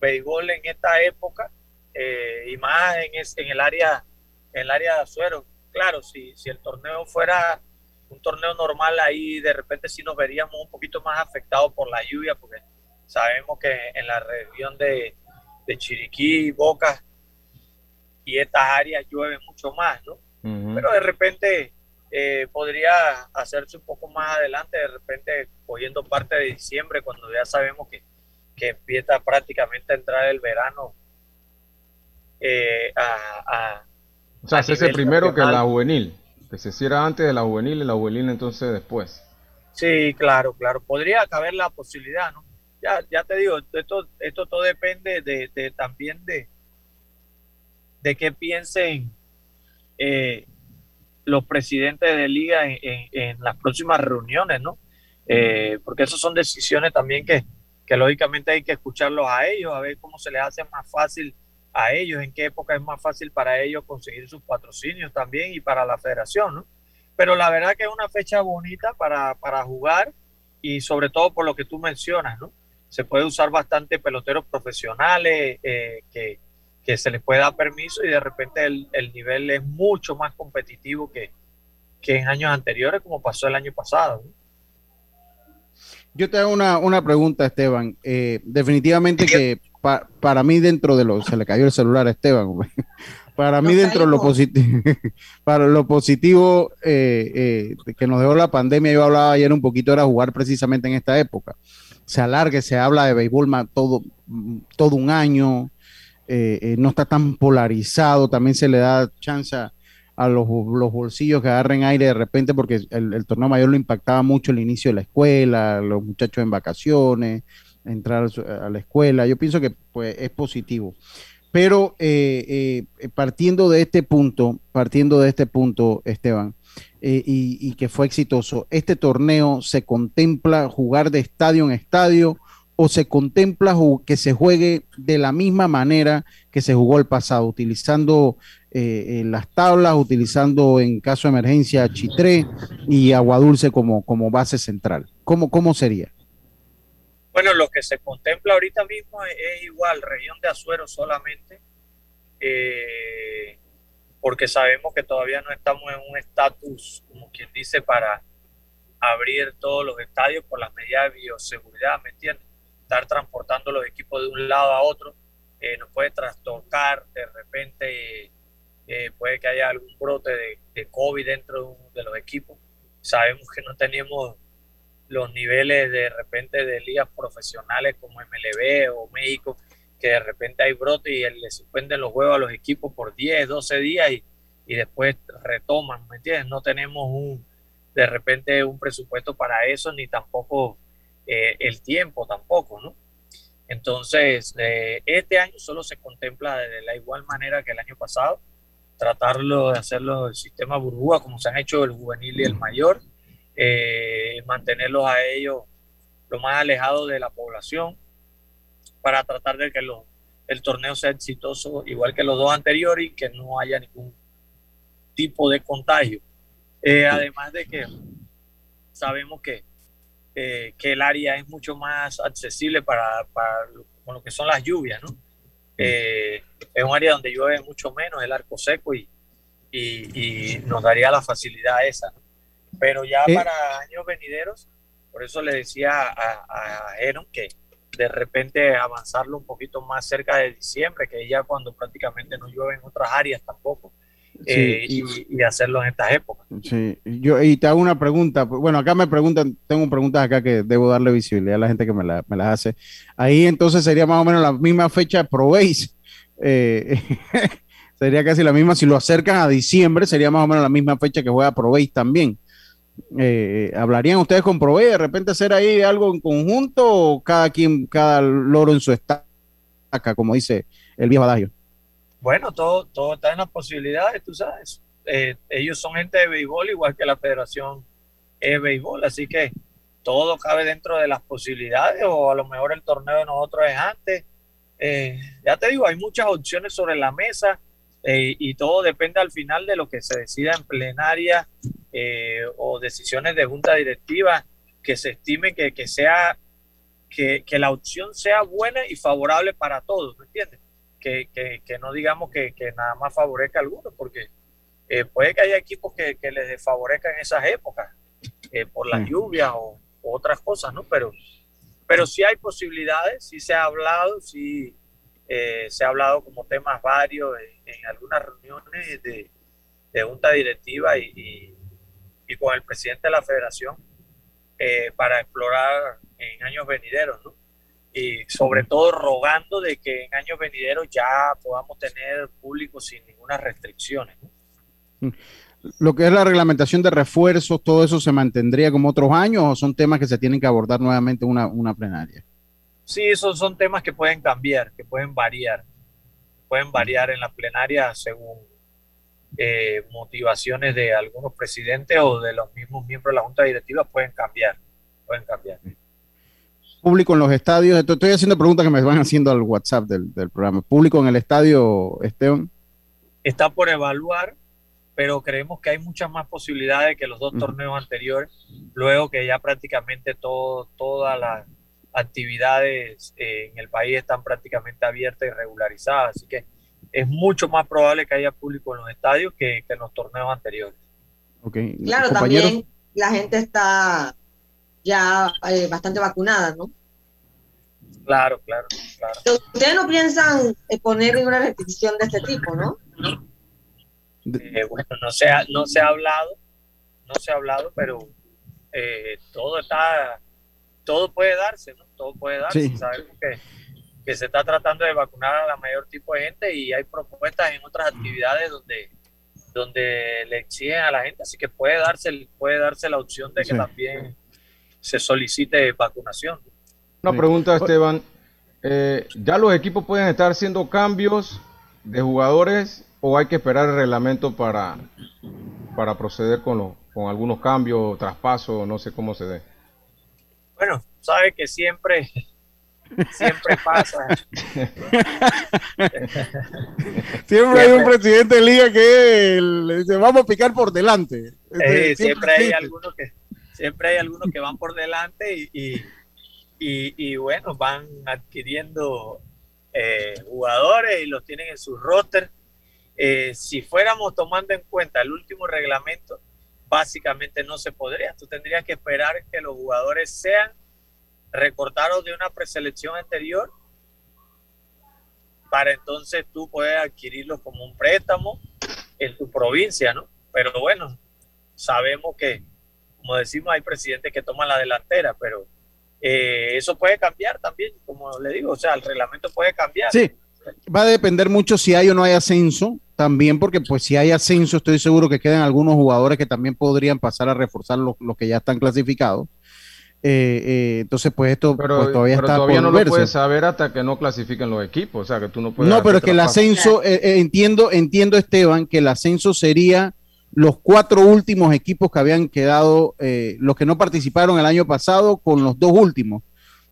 Speaker 16: béisbol en esta época eh, y más en, en, el área en el área de Azuero. Claro, si, si el torneo fuera un torneo normal, ahí de repente sí nos veríamos un poquito más afectados por la lluvia, porque sabemos que en la región de, de Chiriquí, Boca y estas áreas llueve mucho más, ¿no? Pero de repente eh, podría hacerse un poco más adelante, de repente cogiendo parte de diciembre, cuando ya sabemos que, que empieza prácticamente a entrar el verano. Eh, a,
Speaker 8: o sea, hacerse primero que la juvenil, que se hiciera antes de la juvenil y la juvenil entonces después.
Speaker 16: Sí, claro, claro, podría caber la posibilidad, ¿no? Ya, ya te digo, esto, esto todo depende de, de también de, de qué piensen eh, los presidentes de liga en, las próximas reuniones, ¿no? Eh, porque esas son decisiones también que, que lógicamente hay que escucharlos a ellos, a ver cómo se les hace más fácil a ellos, en qué época es más fácil para ellos conseguir sus patrocinios también y para la federación, ¿no? Pero la verdad que es una fecha bonita para, para jugar y sobre todo por lo que tú mencionas, ¿no? Se puede usar bastante peloteros profesionales eh, que, que se les pueda dar permiso y de repente el, el nivel es mucho más competitivo que, que, en años anteriores, como pasó el año pasado.
Speaker 5: Yo te hago una, una pregunta, Esteban. Eh, definitivamente que para mí dentro de lo... Se le cayó el celular a Esteban. para mí dentro de lo positivo, para lo positivo eh, eh, que nos dejó la pandemia, yo hablaba ayer un poquito, era jugar precisamente en esta época. Se alargue, se habla de béisbol todo, todo un año, eh, eh, no está tan polarizado, también se le da chance a, los, bolsillos que agarren aire de repente, porque el, torneo mayor lo impactaba mucho el inicio de la escuela, los muchachos en vacaciones, entrar a la escuela. Yo pienso que pues, es positivo. Pero eh, partiendo de este punto, partiendo de este punto, Esteban, y, y, que fue exitoso, este torneo se contempla jugar de estadio en estadio o se contempla que se juegue de la misma manera que se jugó el pasado, utilizando eh, eh, las tablas, utilizando en caso de emergencia Chitré y Agua Dulce como, como base central? ¿Cómo, ¿Cómo sería?
Speaker 16: Bueno, lo que se contempla ahorita mismo es, igual, región de Azuero solamente, eh, porque sabemos que todavía no estamos en un estatus, como quien dice, para abrir todos los estadios por las medidas de bioseguridad, ¿me entiendes? Estar transportando los equipos de un lado a otro eh, nos puede trastocar, de repente eh, puede que haya algún brote de, de COVID dentro de, los equipos. Sabemos que no tenemos los niveles de repente de ligas profesionales como MLB o México, que de repente hay brote y le suspenden los juegos a los equipos por 10, 12 días y, y después retoman, ¿me entiendes? No tenemos un, de repente un presupuesto para eso, ni tampoco eh, el tiempo tampoco, ¿no? Entonces, eh, este año solo se contempla de la igual manera que el año pasado, tratarlo de hacerlo el sistema burbuja, como se han hecho el juvenil y el mayor, eh, mantenerlos a ellos lo más alejados de la población para tratar de que el torneo sea exitoso igual que los dos anteriores y que no haya ningún tipo de contagio. Eh, además de que sabemos que, eh, que el área es mucho más accesible para, para lo, que son las lluvias, ¿no? Eh, es un área donde llueve mucho menos, el arco seco y, y, nos daría la facilidad esa. Pero ya para años venideros, por eso le decía a, a que de repente avanzarlo un poquito más cerca de diciembre, que ya cuando prácticamente no llueve en otras áreas tampoco. Eh, y, hacerlo en estas épocas.
Speaker 5: Sí, yo y te hago una pregunta. Bueno, acá me preguntan, tengo preguntas acá que debo darle visibilidad a la gente que me, la, me las hace. Ahí entonces sería más o menos la misma fecha de probéis. Eh, sería casi la misma. Si lo acercan a diciembre, sería más o menos la misma fecha que juega probéis también. Eh, ¿Hablarían ustedes con Provey de repente hacer ahí algo en conjunto o cada quien, cada loro en su estaca, como dice el viejo adagio?
Speaker 16: Bueno, todo, todo está en las posibilidades, tú sabes. Eh, ellos son gente de béisbol, igual que la federación es béisbol, así que todo cabe dentro de las posibilidades, o a lo mejor el torneo de nosotros es antes. Eh, ya te digo, hay muchas opciones sobre la mesa eh, y todo depende al final de lo que se decida en plenaria o decisiones de junta directiva que se estime que, que sea que, que la opción sea buena y favorable para todos, ¿me entiendes? Que, que, no digamos que, que, nada más favorezca a algunos, porque eh, puede que haya equipos que, que les desfavorezcan en esas épocas, eh, por las lluvias o, otras cosas, ¿no? Pero, pero sí hay posibilidades, sí se ha hablado, sí eh, se ha hablado como temas varios en, algunas reuniones de, de junta directiva y, y, y, con el presidente de la federación para explorar en años venideros, ¿no? Y sobre todo rogando de que en años venideros ya podamos tener público sin ninguna restricciones.
Speaker 5: Mm. Lo que es la reglamentación de refuerzos, todo eso se mantendría como otros años o son temas que se tienen que abordar nuevamente en una, una plenaria?
Speaker 16: Sí, esos son temas que pueden cambiar, que pueden variar. Pueden variar en la plenaria según eh, motivaciones de algunos presidentes o de los mismos miembros de la Junta Directiva, pueden cambiar. Pueden cambiar
Speaker 5: público en los estadios. Estoy haciendo preguntas que me van haciendo al WhatsApp del, programa. ¿Público en el estadio, Esteban?
Speaker 16: Está por evaluar, pero creemos que hay muchas más posibilidades que los dos torneos anteriores, luego que ya prácticamente todo, todas las actividades eh, en el país están prácticamente abiertas y regularizadas. Así que es mucho más probable que haya público en los estadios que, en los torneos anteriores.
Speaker 6: Okay. Claro, también la gente está ya eh, bastante vacunada, ¿no?
Speaker 16: Claro, claro, claro.
Speaker 6: Ustedes no piensan eh, poner ninguna restricción de este tipo, ¿no?
Speaker 16: Eh, bueno, no se, ha, no se ha hablado, no se ha hablado, pero todo está, todo puede darse, ¿no? Todo puede darse. Sabemos que, que se está tratando de vacunar a la mayor tipo de gente y hay propuestas en otras actividades donde donde le exigen a la gente, así que puede darse, puede darse la opción de que también se solicite vacunación.
Speaker 8: Una pregunta, Esteban. Eh, ¿Ya los equipos pueden estar haciendo cambios de jugadores o hay que esperar el reglamento para, para proceder con, con algunos cambios, traspasos, no sé cómo se dé?
Speaker 16: Bueno, sabe que siempre, siempre pasa.
Speaker 5: siempre hay un presidente de liga que le dice, vamos a picar por delante.
Speaker 16: Eh, siempre, hay algunos que siempre hay algunos que van por delante y, y, bueno, van adquiriendo eh, jugadores y los tienen en su roster. Eh, si fuéramos tomando en cuenta el último reglamento, básicamente no se podría. Tú tendrías que esperar que los jugadores sean recortados de una preselección anterior para entonces tú puedes adquirirlos como un préstamo en tu provincia, ¿no? Pero bueno, sabemos que como decimos, hay presidentes que toman la delantera, pero eh, eso puede cambiar también, como le digo, o sea, el reglamento puede cambiar.
Speaker 5: Sí, va a depender mucho si hay o no hay ascenso, también porque pues si hay ascenso estoy seguro que quedan algunos jugadores que también podrían pasar a reforzar los, los que ya están clasificados. Eh, eh, entonces, pues esto
Speaker 8: Pero,
Speaker 5: pues, todavía
Speaker 8: pero
Speaker 5: está
Speaker 8: todavía
Speaker 5: por
Speaker 8: no lo
Speaker 5: verse.
Speaker 8: puedes saber hasta que no clasifiquen los equipos. O sea, que tú no puedes.
Speaker 5: No, pero es que el ascenso, eh, eh, entiendo, entiendo Esteban, que el ascenso sería los cuatro últimos equipos que habían quedado, eh, los que no participaron el año pasado con los dos últimos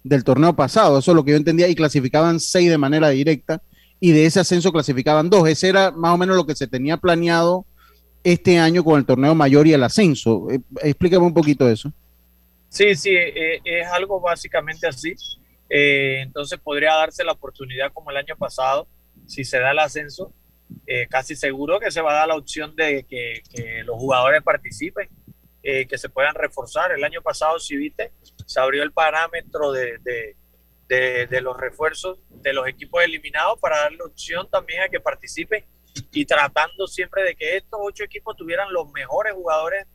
Speaker 5: del torneo pasado. Eso es lo que yo entendía y clasificaban seis de manera directa y de ese ascenso clasificaban dos. Ese era más o menos lo que se tenía planeado este año con el torneo mayor y el ascenso. Eh, explícame un poquito eso.
Speaker 16: Sí, sí, eh, es algo básicamente así. Eh, entonces podría darse la oportunidad como el año pasado, si se da el ascenso, eh, casi seguro que se va a dar la opción de que, que los jugadores participen, eh, que se puedan reforzar. El año pasado, si viste, se abrió el parámetro de, de, de- de los refuerzos de los equipos eliminados para darle opción también a que participen y tratando siempre de que estos ocho equipos tuvieran los mejores jugadores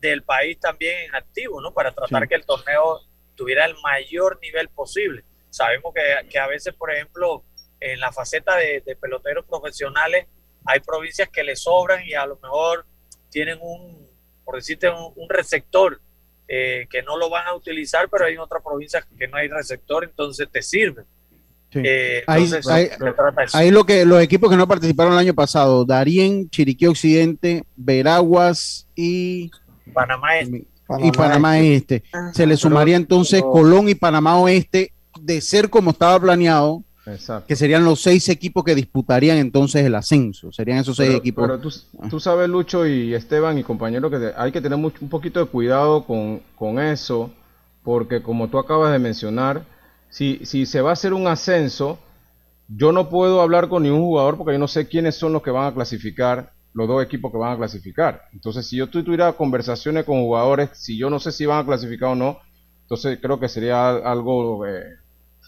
Speaker 16: del país también en activo, ¿no? Para tratar que el torneo tuviera el mayor nivel posible. Sabemos que, que a veces, por ejemplo, en la faceta de, de peloteros profesionales, hay provincias que le sobran y a lo mejor tienen un, por decirte, un, un receptor eh, que no lo van a utilizar, pero hay otras provincias que no hay receptor, entonces te sirve. Eh,
Speaker 5: Ahí,
Speaker 16: entonces,
Speaker 5: ahí-
Speaker 16: se trata de eso.
Speaker 5: ahí lo que los equipos que no participaron el año pasado, Darien, Chiriquí Occidente, Veraguas y
Speaker 16: Panamá Este.
Speaker 5: y Panamá Este. Se le sumaría entonces Colón y Panamá Oeste de ser como estaba planeado,
Speaker 8: Exacto.
Speaker 5: que serían los seis equipos que disputarían entonces el ascenso. Serían esos seis
Speaker 8: Pero-
Speaker 5: equipos.
Speaker 8: Pero tú, tú sabes, Lucho y Esteban y compañeros, que hay que tener mucho- un poquito de cuidado con, con eso, porque como tú acabas de mencionar, si, si se va a hacer un ascenso, yo no puedo hablar con ningún jugador porque yo no sé quiénes son los que van a clasificar, los dos equipos que van a clasificar. Entonces, si yo tu- tuviera conversaciones con jugadores, si yo no sé si van a clasificar o no, entonces creo que sería algo eh,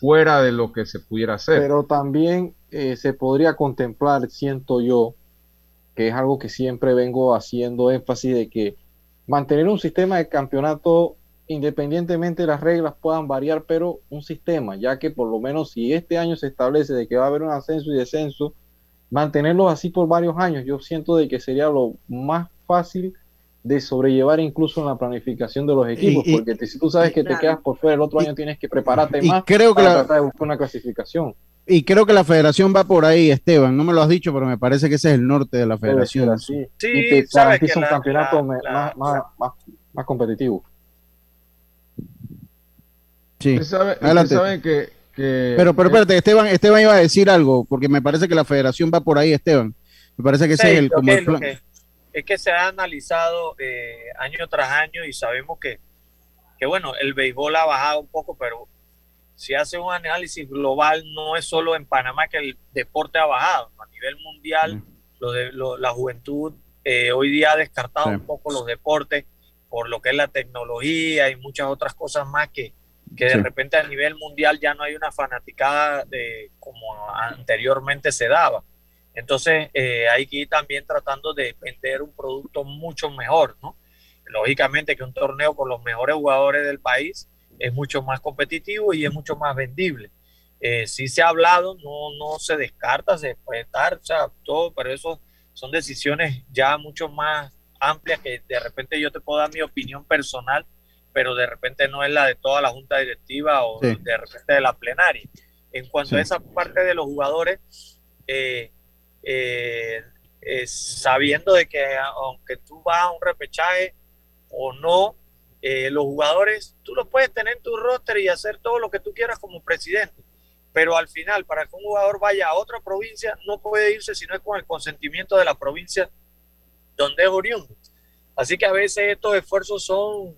Speaker 8: fuera de lo que se pudiera hacer.
Speaker 7: Pero también eh, se podría contemplar, siento yo, que es algo que siempre vengo haciendo énfasis de que mantener un sistema de campeonato, independientemente de las reglas puedan variar, pero un sistema, ya que por lo menos si este año se establece de que va a haber un ascenso y descenso, mantenerlos así por varios años, yo siento de que sería lo más fácil de sobrellevar incluso en la planificación de los equipos,
Speaker 5: y-
Speaker 7: porque te- si tú sabes que te quedas por fuera el otro año tienes que prepararte
Speaker 5: y
Speaker 7: más
Speaker 5: creo que
Speaker 7: para
Speaker 5: la-
Speaker 7: tratar de buscar una clasificación.
Speaker 5: Y creo que la federación va por ahí, Esteban. No me lo has dicho, pero me parece que ese es el norte de la federación.
Speaker 7: así.
Speaker 16: Sí,
Speaker 7: y te
Speaker 16: sabes
Speaker 7: garantiza
Speaker 16: que
Speaker 7: un
Speaker 16: la-
Speaker 7: campeonato
Speaker 16: la-
Speaker 7: me-
Speaker 16: la-
Speaker 7: más, más, más, más competitivo.
Speaker 5: Sí.
Speaker 8: Usted sabe, usted
Speaker 5: Adelante.
Speaker 8: sabe que, que-
Speaker 5: Pero, pero espérate, Esteban, Esteban iba a decir algo, porque me parece que la federación va por ahí, Esteban. Me parece que ese
Speaker 16: Sí,
Speaker 5: es el, como el plan.
Speaker 16: Es que se ha analizado eh, año tras año y sabemos que, que, bueno, el béisbol ha bajado un poco, pero si hace un análisis global, no es solo en Panamá que el deporte ha bajado. A nivel mundial, lo de, lo- la juventud eh, hoy día ha descartado
Speaker 5: Sí.
Speaker 16: un poco los deportes por lo que es la tecnología y muchas otras cosas más que, que de
Speaker 5: Sí.
Speaker 16: repente a nivel mundial ya no hay una fanaticada de, como anteriormente se daba. Entonces eh, hay que ir también tratando de vender un producto mucho mejor, ¿no? Lógicamente que un torneo con los mejores jugadores del país es mucho más competitivo y es mucho más vendible. Eh, sí se ha hablado, no, no se descarta, se puede estar, o sea, todo, pero eso son decisiones ya mucho más amplias que de repente yo te puedo dar mi opinión personal, pero de repente no es la de toda la junta directiva o
Speaker 5: Sí.
Speaker 16: de repente de la plenaria. En cuanto a esa parte de los jugadores, eh, eh, eh, sabiendo de que aunque tú vas a un repechaje o no, eh, los jugadores tú los puedes tener en tu roster y hacer todo lo que tú quieras como presidente. Pero al final, para que un jugador vaya a otra provincia, no puede irse si no es con el consentimiento de la provincia donde es oriundo. Así que a veces estos esfuerzos son,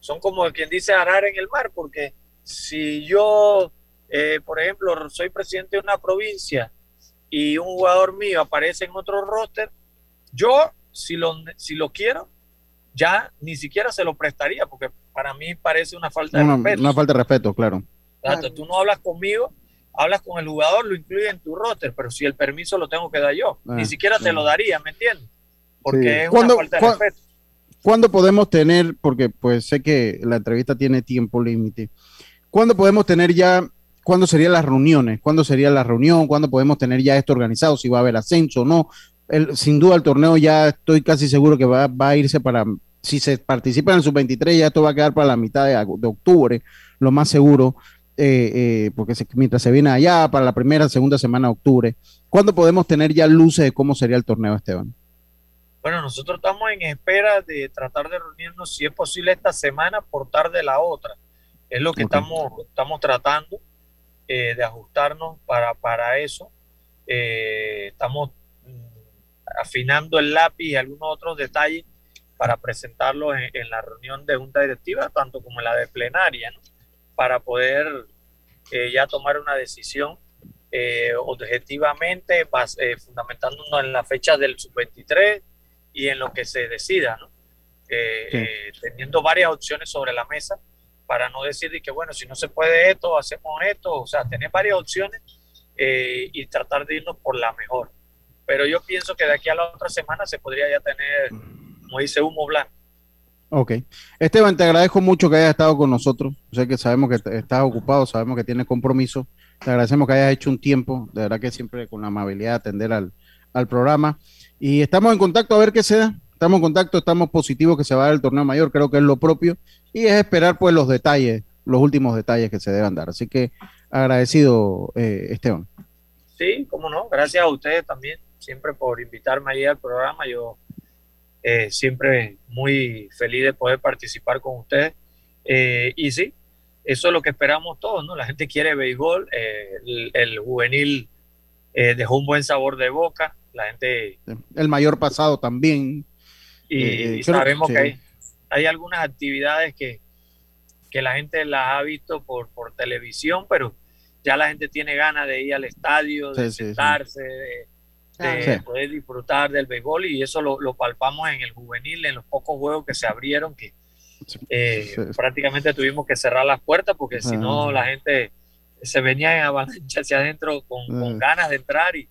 Speaker 16: son como quien dice arar en el mar, porque si yo, eh, por ejemplo, soy presidente de una provincia y un jugador mío aparece en otro roster, yo, si lo, si lo quiero, ya ni siquiera se lo prestaría, porque para mí parece una falta de
Speaker 5: Una,
Speaker 16: respeto.
Speaker 5: una falta de respeto, claro.
Speaker 16: Exacto, Tú no hablas conmigo, hablas con el jugador, lo incluye en tu roster, pero si el permiso lo tengo que dar yo,
Speaker 5: Ah,
Speaker 16: ni siquiera te lo daría, ¿me entiendes? Porque
Speaker 5: Sí.
Speaker 16: es
Speaker 5: Cuando-
Speaker 16: una falta de respeto.
Speaker 5: ¿cuándo podemos tener, porque pues sé que la entrevista tiene tiempo límite, ¿cuándo podemos tener ya, cuándo serían las reuniones? ¿Cuándo sería la reunión? ¿Cuándo podemos tener ya esto organizado? Si va a haber ascenso o no. El, sin duda el torneo ya estoy casi seguro que va, va a irse para, si se participa en el sub-23, ya esto va a quedar para la mitad de, de octubre, lo más seguro. Eh, eh, porque se, mientras se viene allá para la primera, segunda semana de octubre, ¿cuándo podemos tener ya luces de cómo sería el torneo, Esteban?
Speaker 16: Bueno, nosotros estamos en espera de tratar de reunirnos, si es posible, esta semana por tarde la otra. Es lo que okay. estamos, estamos tratando eh, de ajustarnos para, para eso. Eh, estamos mm, afinando el lápiz y algunos otros detalles para presentarlos en, en, la reunión de junta directiva, tanto como en la de plenaria, ¿no? para poder eh, ya tomar una decisión eh, objetivamente, eh, fundamentándonos en la fecha del sub-23 y en lo que se decida, ¿no? sí. teniendo varias opciones sobre la mesa para no decir que, bueno, si no se puede esto, hacemos esto, o sea, tener varias opciones y tratar de irnos por la mejor. Pero yo pienso que de aquí a la otra semana se podría ya tener, como dice, humo blanco.
Speaker 5: Ok. Esteban, te agradezco mucho que hayas estado con nosotros. Sé que sabemos que estás ocupado, sabemos que tienes compromiso. Te agradecemos que hayas hecho un tiempo, de verdad que siempre con la amabilidad de atender al, al programa. Y estamos en contacto a ver qué se da. Estamos en contacto, estamos positivos que se va a dar el torneo mayor, creo que es lo propio. Y es esperar pues los detalles, los últimos detalles que se deban dar. Así que agradecido, eh, Esteban.
Speaker 16: Sí, cómo no. Gracias a ustedes también, siempre por invitarme ahí al programa. Yo eh, siempre muy feliz de poder participar con ustedes. Eh, y sí, eso es lo que esperamos todos, ¿no? La gente quiere béisbol, eh, el, el, juvenil eh, dejó un buen sabor de boca, la gente...
Speaker 5: El mayor pasado también.
Speaker 16: Y, y sabemos sí. que hay, hay algunas actividades que, que la gente las ha visto por, por televisión, pero ya la gente tiene ganas de ir al estadio, de sí, sentarse, de de sí. poder disfrutar del béisbol y eso lo, lo, palpamos en el juvenil, en los pocos juegos que se abrieron, que eh, sí. prácticamente tuvimos que cerrar las puertas porque si no la gente se venía en avalancha hacia adentro con, con ganas de entrar y,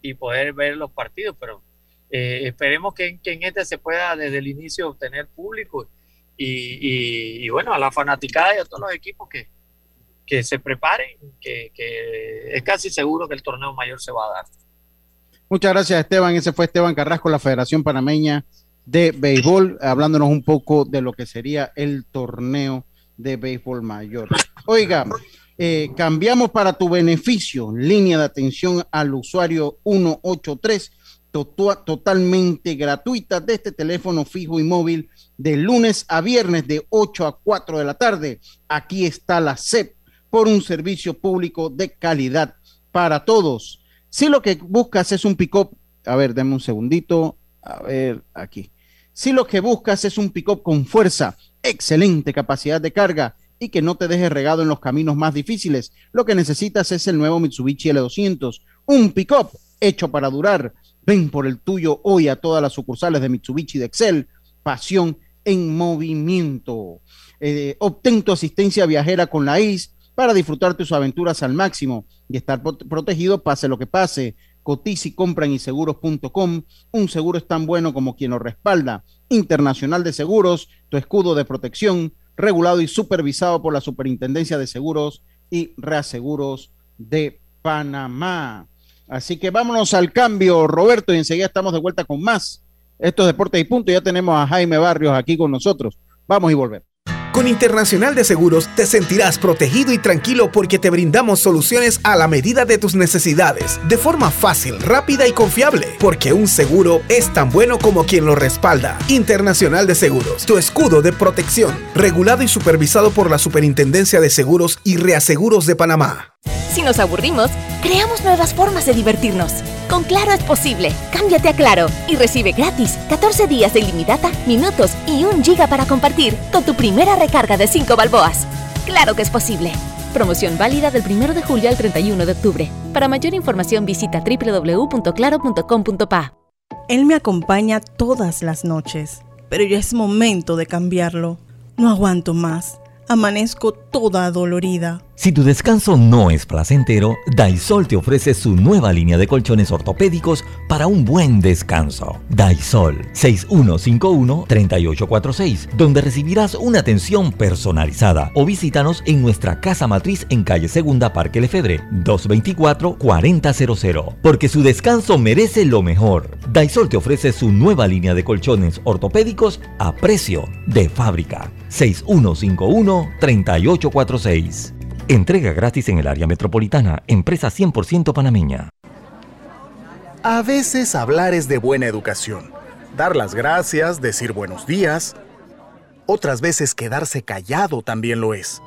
Speaker 16: y, poder ver los partidos, pero eh, esperemos que, que, en este se pueda desde el inicio obtener público y, y, y, bueno, a la fanaticada y a todos los equipos que, que se preparen, que, que es casi seguro que el torneo mayor se va a dar.
Speaker 5: Muchas gracias, Esteban. Ese fue Esteban Carrasco, la Federación Panameña de Béisbol, hablándonos un poco de lo que sería el torneo de béisbol mayor. Oiga, eh, cambiamos para tu beneficio, línea de atención al usuario 183, to totalmente gratuita de este teléfono fijo y móvil de lunes a viernes de 8 a 4 de la tarde. Aquí está la SEP por un servicio público de calidad para todos. Si lo que buscas es un pick-up, a ver, dame un segundito, a ver, aquí. Si lo que buscas es un pick-up con fuerza, excelente capacidad de carga y que no te deje regado en los caminos más difíciles, lo que necesitas es el nuevo Mitsubishi L200, un pick-up hecho para durar. Ven por el tuyo hoy a todas las sucursales de Mitsubishi de Excel, pasión en movimiento. Eh, obtén tu asistencia viajera con la IS para disfrutar tus aventuras al máximo y estar protegido pase lo que pase. Cotiza y compra en inseguros.com. Un seguro es tan bueno como quien lo respalda. Internacional de Seguros, tu escudo de protección, regulado y supervisado por la Superintendencia de Seguros y Reaseguros de Panamá. Así que vámonos al cambio, Roberto, y enseguida estamos de vuelta con más. Esto es Deportes y Punto. Ya tenemos a Jaime Barrios aquí con nosotros. Vamos y volvemos.
Speaker 10: Con Internacional de Seguros te sentirás protegido y tranquilo porque te brindamos soluciones a la medida de tus necesidades, de forma fácil, rápida y confiable, porque un seguro es tan bueno como quien lo respalda. Internacional de Seguros, tu escudo de protección, regulado y supervisado por la Superintendencia de Seguros y Reaseguros de Panamá.
Speaker 11: Si nos aburrimos, creamos nuevas formas de divertirnos. Con Claro es posible. Cámbiate a Claro y recibe gratis 14 días de ilimitada, minutos y un giga para compartir con tu primera recarga de 5 balboas. Claro que es posible. Promoción válida del 1 de julio al 31 de octubre. Para mayor información visita www.claro.com.pa.
Speaker 12: Él me acompaña todas las noches, pero ya es momento de cambiarlo. No aguanto más. Amanezco toda dolorida
Speaker 2: Si tu descanso no es placentero, Daisol te ofrece su nueva línea de colchones ortopédicos para un buen descanso. Daisol 6151-3846, donde recibirás una atención personalizada o visítanos en nuestra casa matriz en calle Segunda Parque Lefebre 224-4000, porque su descanso merece lo mejor. Daisol te ofrece su nueva línea de colchones ortopédicos a precio de fábrica 6151-3846. Entrega gratis en el área metropolitana. Empresa 100% panameña.
Speaker 15: A veces hablar es de buena educación. Dar las gracias, decir buenos días. Otras veces quedarse callado también lo es.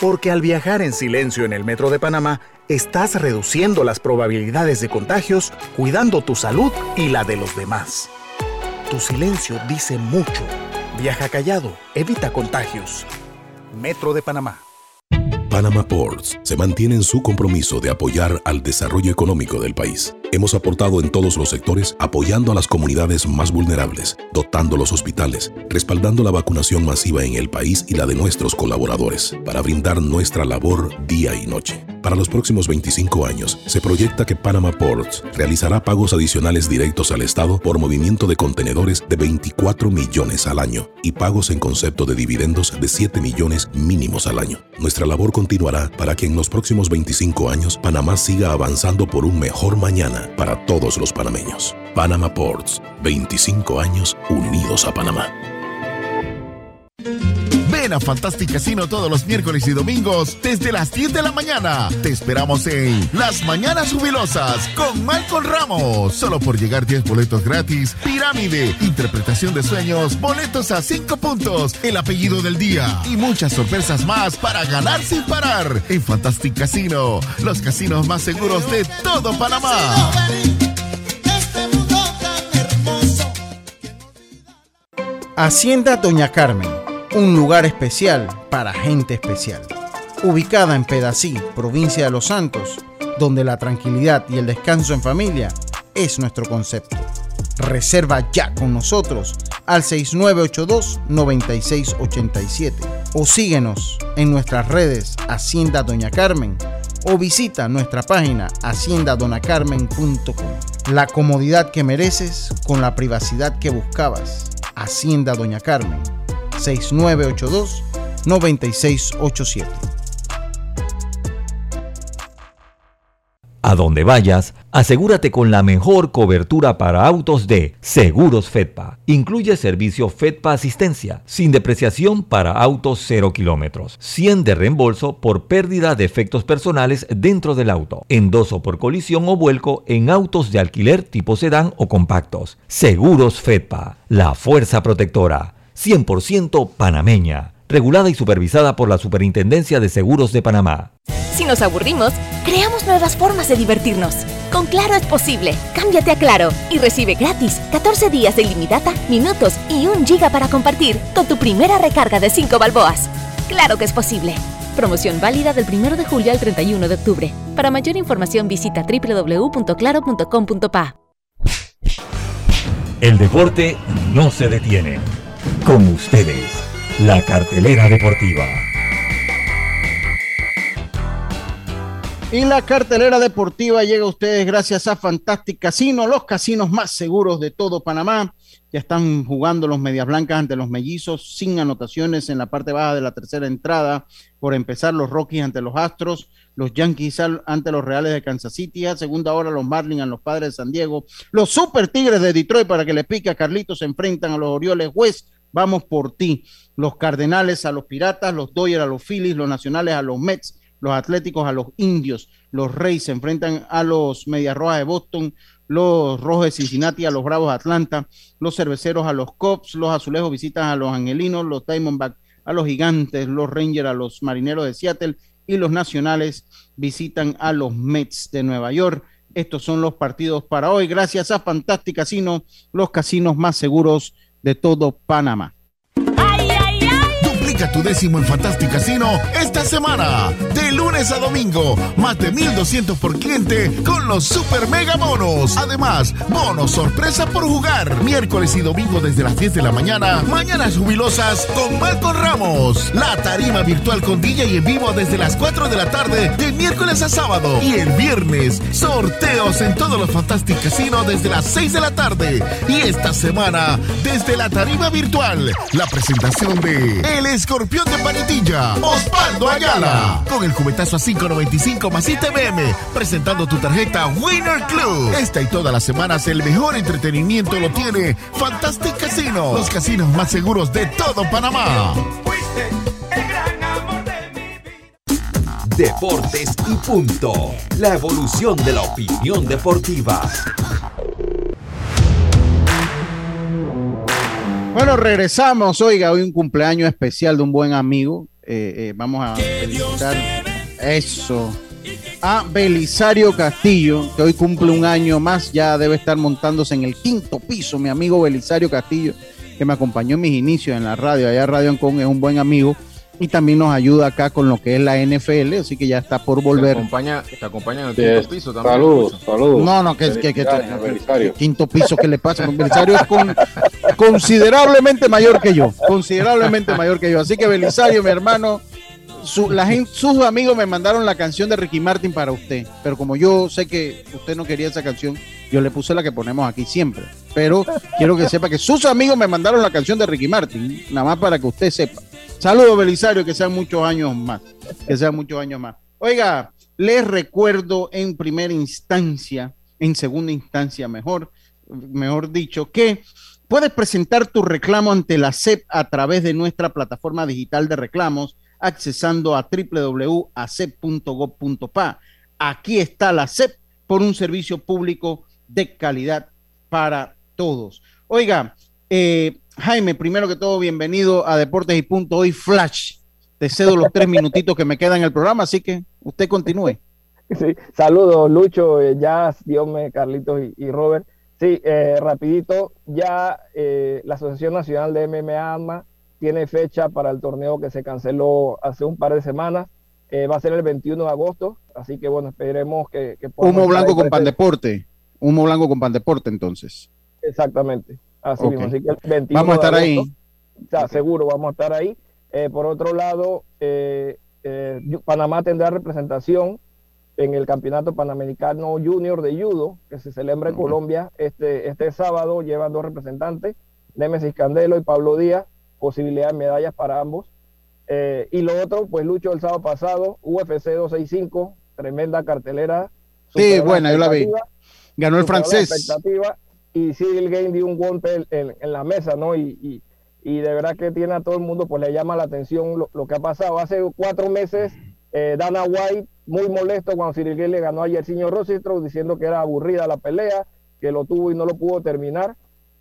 Speaker 15: Porque al viajar en silencio en el metro de Panamá, estás reduciendo las probabilidades de contagios, cuidando tu salud y la de los demás. Tu silencio dice mucho. Viaja callado, evita contagios. Metro de Panamá.
Speaker 13: Panama Ports se mantiene en su compromiso de apoyar al desarrollo económico del país. Hemos aportado en todos los sectores apoyando a las comunidades más vulnerables, dotando los hospitales, respaldando la vacunación masiva en el país y la de nuestros colaboradores, para brindar nuestra labor día y noche. Para los próximos 25 años, se proyecta que Panama Ports realizará pagos adicionales directos al Estado por movimiento de contenedores de 24 millones al año y pagos en concepto de dividendos de 7 millones mínimos al año. Nuestra labor continuará para que en los próximos 25 años Panamá siga avanzando por un mejor mañana para todos los panameños. Panama Ports, 25 años unidos a Panamá.
Speaker 14: Ven a Fantastic Casino todos los miércoles y domingos desde las 10 de la mañana. Te esperamos en Las Mañanas Jubilosas con Malcolm Ramos. Solo por llegar 10 boletos gratis. Pirámide, interpretación de sueños, boletos a 5 puntos, el apellido del día y muchas sorpresas más para ganar sin parar en Fantastic Casino, los casinos más seguros de todo Panamá.
Speaker 5: Hacienda Doña Carmen, un lugar especial para gente especial. Ubicada en Pedací, provincia de Los Santos, donde la tranquilidad y el descanso en familia es nuestro concepto. Reserva ya con nosotros al 6982-9687 o síguenos en nuestras redes Hacienda Doña Carmen o visita nuestra página haciendadonacarmen.com. La comodidad que mereces con la privacidad que buscabas. Hacienda Doña Carmen 6982-9687.
Speaker 2: A donde vayas, asegúrate con la mejor cobertura para autos de Seguros Fedpa. Incluye servicio Fedpa Asistencia, sin depreciación para autos 0 kilómetros, 100 de reembolso por pérdida de efectos personales dentro del auto, endoso por colisión o vuelco en autos de alquiler tipo sedán o compactos. Seguros Fedpa, la fuerza protectora, 100% panameña, regulada y supervisada por la Superintendencia de Seguros de Panamá.
Speaker 11: Si nos aburrimos, creamos nuevas formas de divertirnos. Con Claro es posible. Cámbiate a Claro y recibe gratis 14 días de ilimitada, minutos y un giga para compartir con tu primera recarga de 5 balboas. Claro que es posible. Promoción válida del 1 de julio al 31 de octubre. Para mayor información visita www.claro.com.pa.
Speaker 2: El deporte no se detiene. Con ustedes, la cartelera deportiva.
Speaker 5: Y la cartelera deportiva llega a ustedes gracias a Fantastic Casino, los casinos más seguros de todo Panamá. Ya están jugando los Medias Blancas ante los Mellizos sin anotaciones en la parte baja de la tercera entrada. Por empezar, los Rockies ante los Astros, los Yankees ante los Reales de Kansas City. A segunda hora, los Marlins a los Padres de San Diego. Los Super Tigres de Detroit para que le pique a Carlitos se enfrentan a los Orioles West. Vamos por ti. Los Cardenales a los Piratas, los Dodgers a los Phillies, los Nacionales a los Mets los Atléticos a los Indios, los Reyes se enfrentan a los Medias Rojas de Boston, los Rojos de Cincinnati a los Bravos de Atlanta, los Cerveceros a los Cubs, los Azulejos visitan a los Angelinos, los Diamondbacks a los Gigantes, los Rangers a los Marineros de Seattle y los Nacionales visitan a los Mets de Nueva York. Estos son los partidos para hoy. Gracias a Fantastic Casino, los casinos más seguros de todo Panamá.
Speaker 14: Tu décimo en Fantastic Casino esta semana. De lunes a domingo, más de 1200 por cliente con los super mega bonos. Además, bonos sorpresa por jugar. Miércoles y domingo desde las 10 de la mañana. Mañanas jubilosas con Malcolm Ramos. La tarima virtual con DJ y en vivo desde las 4 de la tarde de miércoles a sábado. Y el viernes, sorteos en todos los Fantastic Casino desde las 6 de la tarde. Y esta semana, desde la tarima virtual, la presentación de El Escorpión de Panitilla, Osvaldo Ayala. Con el cubetazo a 5.95 más ITBM, presentando tu tarjeta Winner Club. Esta y todas las semanas el mejor entretenimiento lo tiene Fantastic Casino, los casinos más seguros de todo Panamá.
Speaker 3: Deportes y punto. La evolución de la opinión deportiva.
Speaker 5: Bueno, regresamos. Oiga, hoy un cumpleaños especial de un buen amigo. Eh, eh, vamos a felicitar eso a Belisario Castillo, que hoy cumple un año más. Ya debe estar montándose en el quinto piso. Mi amigo Belisario Castillo, que me acompañó en mis inicios en la radio. Allá Radio Ancon es un buen amigo y también nos ayuda acá con lo que es la NFL, así que ya está por volver.
Speaker 8: Te acompaña, te acompaña en el
Speaker 17: Sí,
Speaker 8: quinto piso también.
Speaker 17: Saludos, saludos.
Speaker 5: No, no, que, que, quinto piso que le pasa. Belisario es con- considerablemente mayor que yo, considerablemente mayor que yo. Así que Belisario, mi hermano, su- sus amigos me mandaron la canción de Ricky Martin para usted, pero como yo sé que usted no quería esa canción, yo le puse la que ponemos aquí siempre. Pero quiero que sepa que sus amigos me mandaron la canción de Ricky Martin, nada más para que usted sepa. Saludos, Belisario, que sean muchos años más. Que sean muchos años más. Oiga, les recuerdo en primera instancia, en segunda instancia, mejor, mejor dicho, que puedes presentar tu reclamo ante la SEP a través de nuestra plataforma digital de reclamos, accesando a www.acep.gov.pa. Aquí está la SEP por un servicio público de calidad para todos. Oiga, eh, Jaime, primero que todo, bienvenido a Deportes y Punto. Hoy Flash. Te cedo los tres minutitos que me quedan en el programa, así que usted continúe.
Speaker 17: Sí, saludos, Lucho, eh, Jazz, Diome, Carlitos y, y Robert. Sí, eh, rapidito, ya eh, la Asociación Nacional de MMA AMA tiene fecha para el torneo que se canceló hace un par de semanas. Eh, va a ser el 21 de agosto, así que bueno, esperemos que...
Speaker 5: Humo blanco con pan deporte. Humo blanco con pan deporte, entonces.
Speaker 17: Exactamente, así mismo. Así que el 21
Speaker 5: Vamos a estar
Speaker 17: de
Speaker 5: ahí.
Speaker 17: agosto, o sea, seguro vamos a estar ahí. Eh, por otro lado, eh, eh, Panamá tendrá representación en el Campeonato Panamericano Junior de Judo, que se celebra en Colombia este, este sábado. Llevan dos representantes, Nemesis Candelo y Pablo Díaz, posibilidad de medallas para ambos. Eh, y lo otro, pues Lucho el sábado pasado, UFC 265, tremenda cartelera.
Speaker 5: Sí, buena, yo la vi. Ganó el francés.
Speaker 17: expectativa, y Cyril Game dio un golpe en, en la mesa, ¿no? Y, y- y de verdad que tiene a todo el mundo, pues le llama la atención lo, lo que ha pasado. Hace cuatro meses, eh, Dana White, muy molesto cuando Game le ganó a Yersinho Rositro, diciendo que era aburrida la pelea, que lo tuvo y no lo pudo terminar.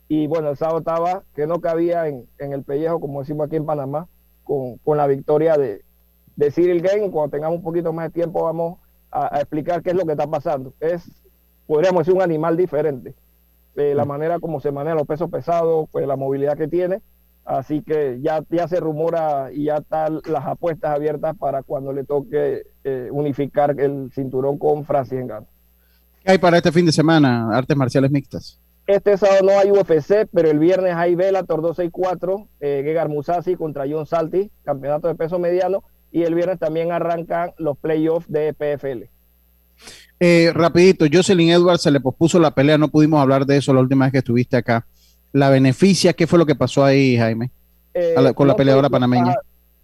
Speaker 17: Y bueno, el sábado estaba que no cabía en, en el pellejo, como decimos aquí en Panamá, con, con la victoria de, de Cyril Game. Cuando tengamos un poquito más de tiempo, vamos a, a explicar qué es lo que está pasando. Es, podríamos decir, un animal diferente. Eh, la manera como se maneja los pesos pesados, pues la movilidad que tiene. Así que ya, ya se rumora y ya están las apuestas abiertas para cuando le toque eh, unificar el cinturón con Francis Ngannou.
Speaker 5: ¿Qué hay para este fin de semana? Artes marciales mixtas.
Speaker 17: Este sábado no hay UFC, pero el viernes hay Bellator 264, eh, Gegard Mousasi contra John Salty, campeonato de peso mediano, y el viernes también arrancan los playoffs de PFL.
Speaker 5: Eh, rapidito, Jocelyn Edwards se le pospuso la pelea, no pudimos hablar de eso la última vez que estuviste acá. La beneficia, ¿qué fue lo que pasó ahí, Jaime?
Speaker 17: Eh,
Speaker 5: la- con la
Speaker 17: no
Speaker 5: peleadora
Speaker 17: fue-
Speaker 5: panameña.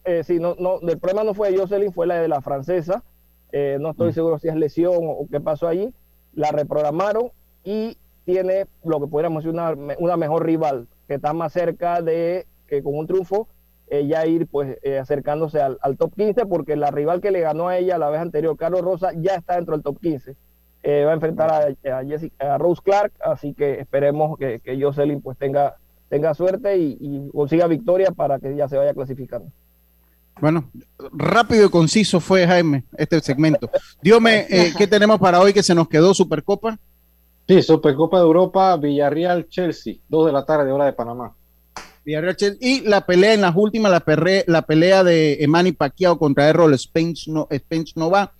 Speaker 17: eh, sí, no, no, el problema no fue de Jocelyn, fue la de la francesa. Eh, no
Speaker 5: Mm.
Speaker 17: estoy seguro si es lesión o, qué pasó allí. La reprogramaron y tiene lo que podríamos decir una, una mejor rival, que está más cerca de que con un triunfo eh, ya ir pues eh, acercándose al, al top 15, porque la rival que le ganó a ella la vez anterior, Carlos Rosa, ya está dentro del top 15. Eh, va a enfrentar a, a Jessica, a Rose Clark, así que esperemos que, que Jocelyn pues tenga, tenga suerte y, y consiga victoria para que ya se vaya clasificando.
Speaker 5: Bueno, rápido y conciso fue, Jaime, este segmento. Diome, eh, ¿qué tenemos para hoy que se nos quedó Supercopa?
Speaker 17: Sí, Supercopa de Europa, Villarreal, Chelsea, 2 de la tarde, hora de Panamá.
Speaker 5: Villarreal Chelsea. Y la pelea en las últimas, la, perre- la pelea de Manny Pacquiao contra Errol Spence no, Spence no va.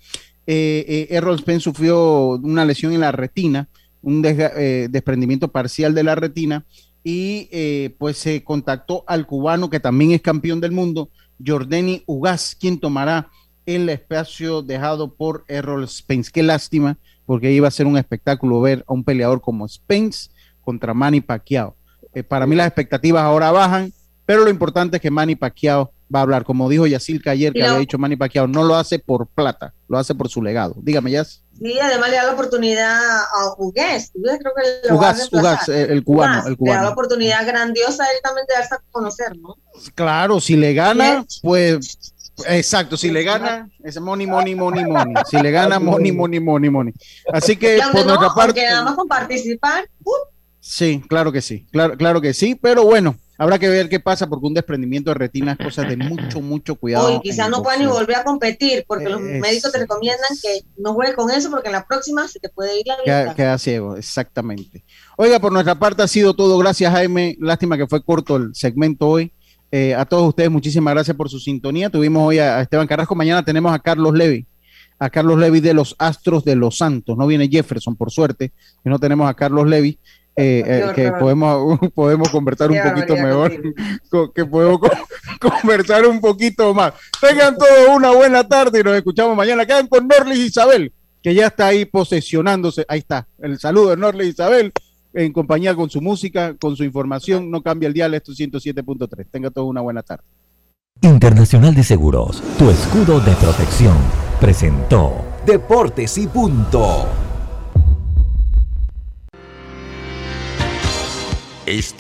Speaker 5: Eh, eh, Errol Spence sufrió una lesión en la retina, un eh, desprendimiento parcial de la retina y pues se contactó al cubano que también es campeón del mundo, Jordani Ugas, quien tomará el espacio dejado por Errol Spence. Qué lástima, porque iba a ser un espectáculo ver a un peleador como Spence contra Manny Pacquiao. Para mí las expectativas ahora bajan, pero lo importante es que Manny Pacquiao va a hablar. Como dijo Yacilca ayer, que había dicho Manny Pacquiao, no lo hace por plata, lo hace por su legado. Dígame, Yas.
Speaker 6: Sí, además le da la oportunidad a Hugués. Hugués creo que lo va a
Speaker 5: eh, el cubano, el
Speaker 6: Le da la
Speaker 5: cubano.
Speaker 6: oportunidad grandiosa a él también de darse a conocer, ¿no?
Speaker 5: Claro, si le gana, pues exacto, si le gana, es money, money, money, money. Si le gana, money, money, money, money. Así que por
Speaker 6: no,
Speaker 5: nuestra parte,
Speaker 6: nada más con participar, uh,
Speaker 5: sí, claro que sí, claro, claro que sí, pero bueno, habrá que ver qué pasa porque un desprendimiento de retina es cosa de mucho, mucho cuidado.
Speaker 6: hoy
Speaker 5: en
Speaker 6: quizás no pueda ni volver a competir porque los
Speaker 5: Es-
Speaker 6: médicos te recomiendan que no juegues con eso porque en la próxima se te puede ir la
Speaker 5: Queda,
Speaker 6: vista.
Speaker 5: queda ciego, exactamente. Oiga, por nuestra parte ha sido todo. Gracias, Jaime. Lástima que fue corto el segmento hoy. Eh, a todos ustedes, muchísimas gracias por su sintonía. Tuvimos hoy a, a Esteban Carrasco. Mañana tenemos a Carlos Levy, a Carlos Levy de los Astros de los Santos. No viene Jefferson, por suerte, y no tenemos a Carlos Levy. Eh, eh, que podemos, podemos conversar un poquito mejor, que podemos co- conversar un poquito más. Tengan todos una buena tarde y nos escuchamos mañana. Quedan con Norlis Isabel, que ya está ahí posesionándose. Ahí está, el saludo de Norlis Isabel, en compañía con su música, con su información. No cambia el dial, esto es 107.3. Tengan todos una buena tarde.
Speaker 2: Internacional de Seguros, tu escudo de protección, presentó
Speaker 3: Deportes y punto.
Speaker 1: Esta